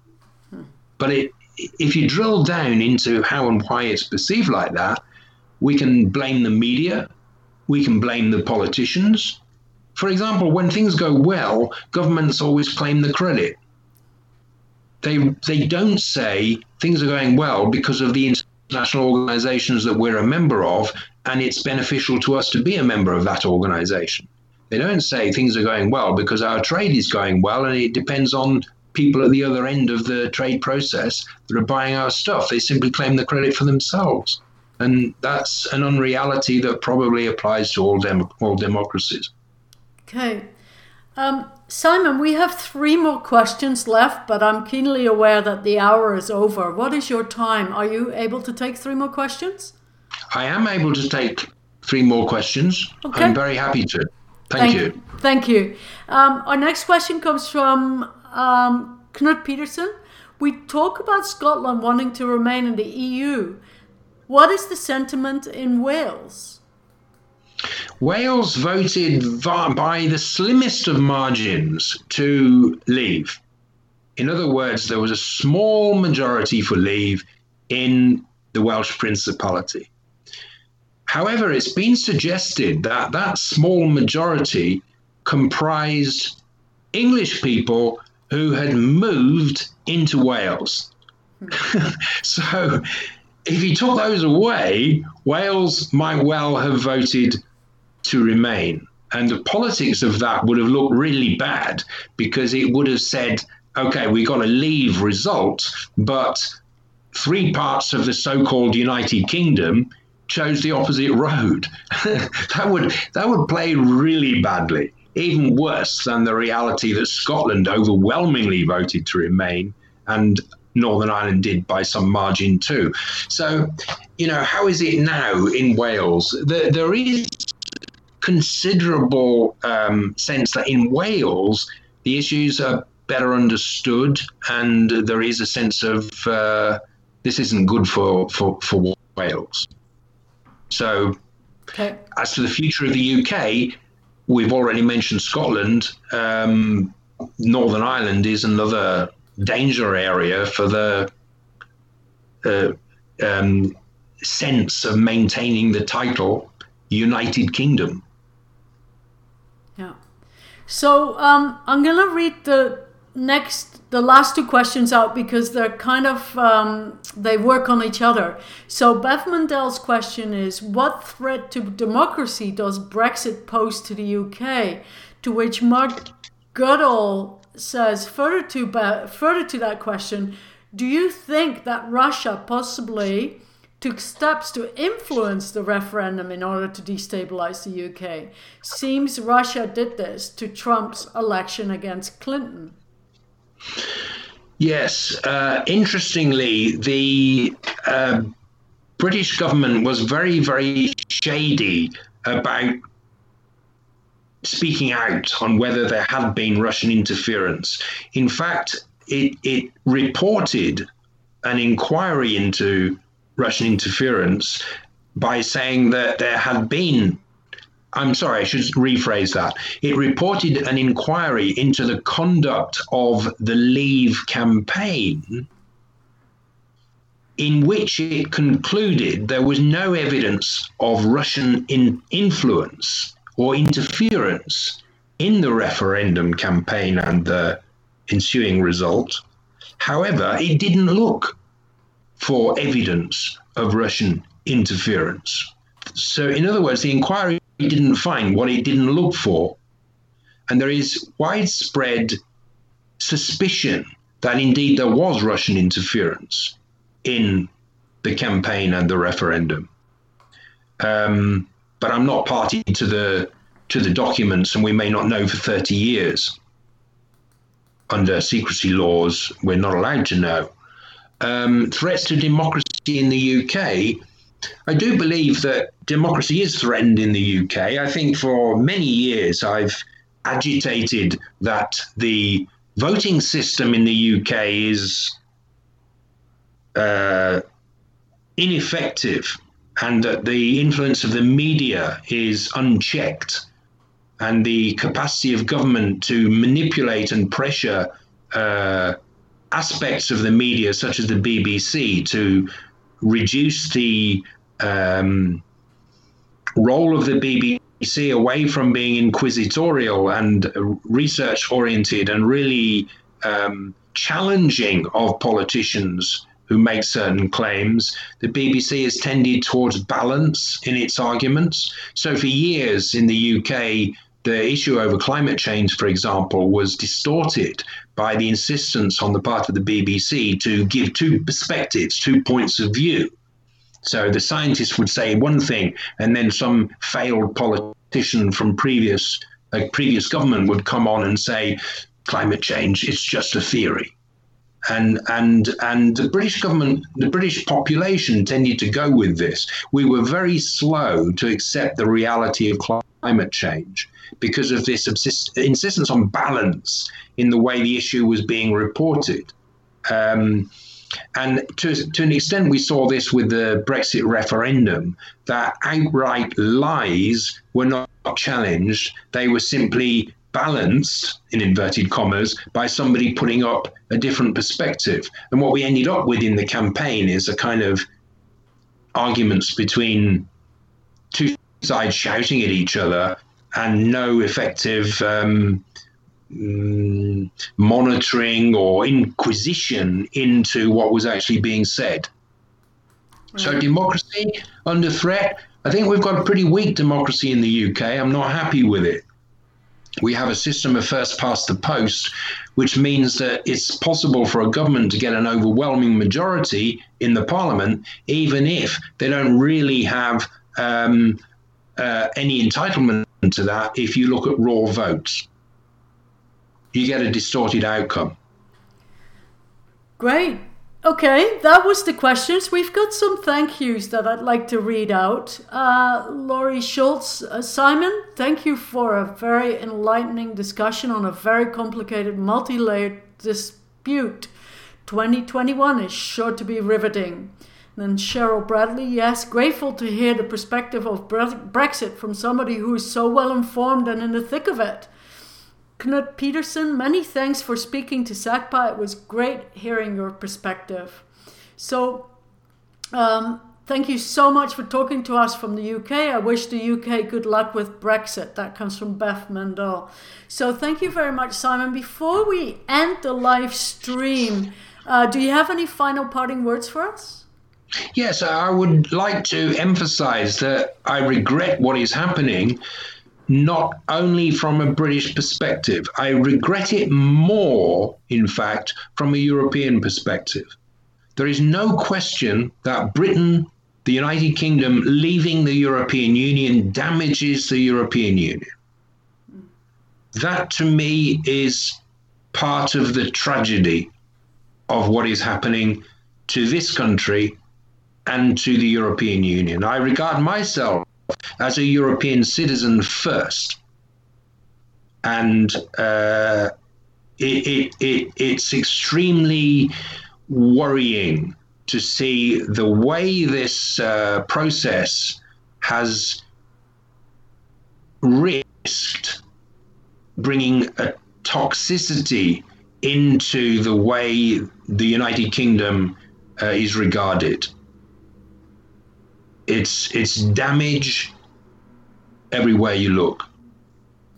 But it, if you drill down into how and why it's perceived like that, we can blame the media, we can blame the politicians. For example, when things go well, governments always claim the credit. They, they don't say things are going well because of the international organizations that we're a member of, and it's beneficial to us to be a member of that organization. They don't say things are going well because our trade is going well and it depends on people at the other end of the trade process that are buying our stuff. They simply claim the credit for themselves. And that's an unreality that probably applies to all, dem- all democracies. Okay. Um, Simon, we have three more questions left, but I'm keenly aware that the hour is over. What is your time? Are you able to take three more questions? I am able to take three more questions. Okay. I'm very happy to. Thank, thank you. Thank you. Um, our next question comes from um, Knut Peterson. We talk about Scotland wanting to remain in the EU. What is the sentiment in Wales? Wales voted by the slimmest of margins to leave. In other words, there was a small majority for leave in the Welsh Principality. However, it's been suggested that that small majority comprised English people who had moved into Wales. so if you took those away, Wales might well have voted to remain. And the politics of that would have looked really bad because it would have said, okay, we've got a leave result, but three parts of the so called United Kingdom chose the opposite road. that would that would play really badly, even worse than the reality that Scotland overwhelmingly voted to remain and Northern Ireland did by some margin too. So, you know, how is it now in Wales? There, there is considerable um, sense that in Wales the issues are better understood, and there is a sense of uh, this isn't good for, for, for Wales. So, okay. as to the future of the UK, we've already mentioned Scotland. Um, Northern Ireland is another danger area for the uh, um, sense of maintaining the title United Kingdom. So um, I'm going to read the next, the last two questions out because they're kind of, um, they work on each other. So Bev Mandel's question is What threat to democracy does Brexit pose to the UK? To which Mark Goodall says further to further to that question, do you think that Russia possibly took steps to influence the referendum in order to destabilize the UK? Seems Russia did this to Trump's election against Clinton. Yes, uh, interestingly, the uh, British government was very, very shady about speaking out on whether there had been Russian interference. In fact, it, it reported an inquiry into Russian interference by saying that there had been. I'm sorry, I should rephrase that. It reported an inquiry into the conduct of the Leave campaign, in which it concluded there was no evidence of Russian in influence or interference in the referendum campaign and the ensuing result. However, it didn't look for evidence of Russian interference. So, in other words, the inquiry didn't find what it didn't look for. And there is widespread suspicion that indeed there was Russian interference in the campaign and the referendum. Um, but I'm not party to the to the documents, and we may not know for 30 years. Under secrecy laws, we're not allowed to know. Um, threats to democracy in the UK. I do believe that democracy is threatened in the UK. I think for many years I've agitated that the voting system in the UK is uh, ineffective and that the influence of the media is unchecked and the capacity of government to manipulate and pressure uh, aspects of the media, such as the BBC, to reduce the um, role of the BBC away from being inquisitorial and research oriented and really um, challenging of politicians who make certain claims. The BBC has tended towards balance in its arguments. So, for years in the UK, the issue over climate change, for example, was distorted by the insistence on the part of the BBC to give two perspectives, two points of view. So the scientists would say one thing, and then some failed politician from previous a previous government would come on and say climate change is just a theory and and and the British government, the British population tended to go with this. We were very slow to accept the reality of climate change because of this insistence on balance in the way the issue was being reported. Um, and to, to an extent, we saw this with the Brexit referendum that outright lies were not challenged. They were simply balanced, in inverted commas, by somebody putting up a different perspective. And what we ended up with in the campaign is a kind of arguments between two sides shouting at each other and no effective um, mm, monitoring or inquisition into what was actually being said. Right. So, democracy under threat. I think we've got a pretty weak democracy in the UK. I'm not happy with it we have a system of first past the post, which means that it's possible for a government to get an overwhelming majority in the parliament, even if they don't really have um, uh, any entitlement to that. If you look at raw votes, you get a distorted outcome. Great. Okay, that was the questions. We've got some thank yous that I'd like to read out. Uh, Laurie Schultz, uh, Simon, thank you for a very enlightening discussion on a very complicated, multi layered dispute. 2021 is sure to be riveting. Then Cheryl Bradley, yes, grateful to hear the perspective of Brexit from somebody who is so well informed and in the thick of it. Knut Peterson, many thanks for speaking to SACPA. It was great hearing your perspective. So, um, thank you so much for talking to us from the UK. I wish the UK good luck with Brexit. That comes from Beth Mendel. So, thank you very much, Simon. Before we end the live stream, uh, do you have any final parting words for us? Yes, I would like to emphasize that I regret what is happening not only from a British perspective. I regret it more, in fact, from a European perspective. There is no question that Britain, the United Kingdom, leaving the European Union damages the European Union. That to me is part of the tragedy of what is happening to this country and to the European Union. I regard myself as a European citizen first. And uh, it, it, it, it's extremely worrying to see the way this uh, process has risked bringing a toxicity into the way the United Kingdom uh, is regarded. It's it's damage everywhere you look.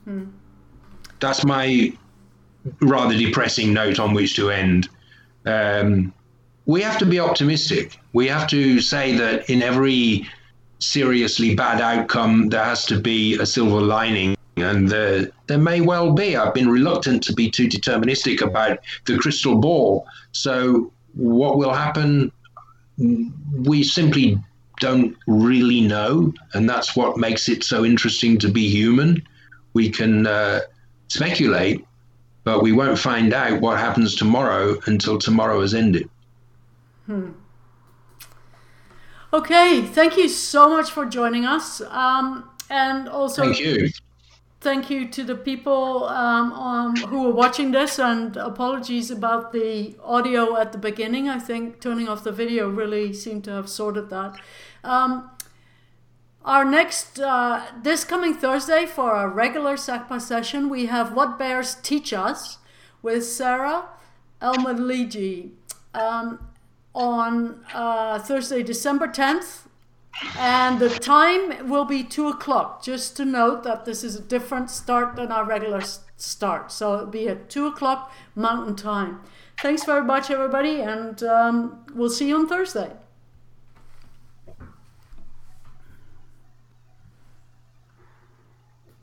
Hmm. That's my rather depressing note on which to end. Um, we have to be optimistic. We have to say that in every seriously bad outcome, there has to be a silver lining. And uh, there may well be. I've been reluctant to be too deterministic about the crystal ball. So, what will happen? We simply don't really know. And that's what makes it so interesting to be human. We can uh, speculate, but we won't find out what happens tomorrow until tomorrow has ended. Hmm. Okay, thank you so much for joining us. Um, and also, thank you. Thank you to the people um, um, who are watching this, and apologies about the audio at the beginning. I think turning off the video really seemed to have sorted that. Um, our next, uh, this coming Thursday for our regular SACPA session, we have What Bears Teach Us with Sarah Elmeligi. Um, on uh, Thursday, December 10th. And the time will be 2 o'clock. Just to note that this is a different start than our regular start. So it'll be at 2 o'clock Mountain Time. Thanks very much, everybody, and um, we'll see you on Thursday.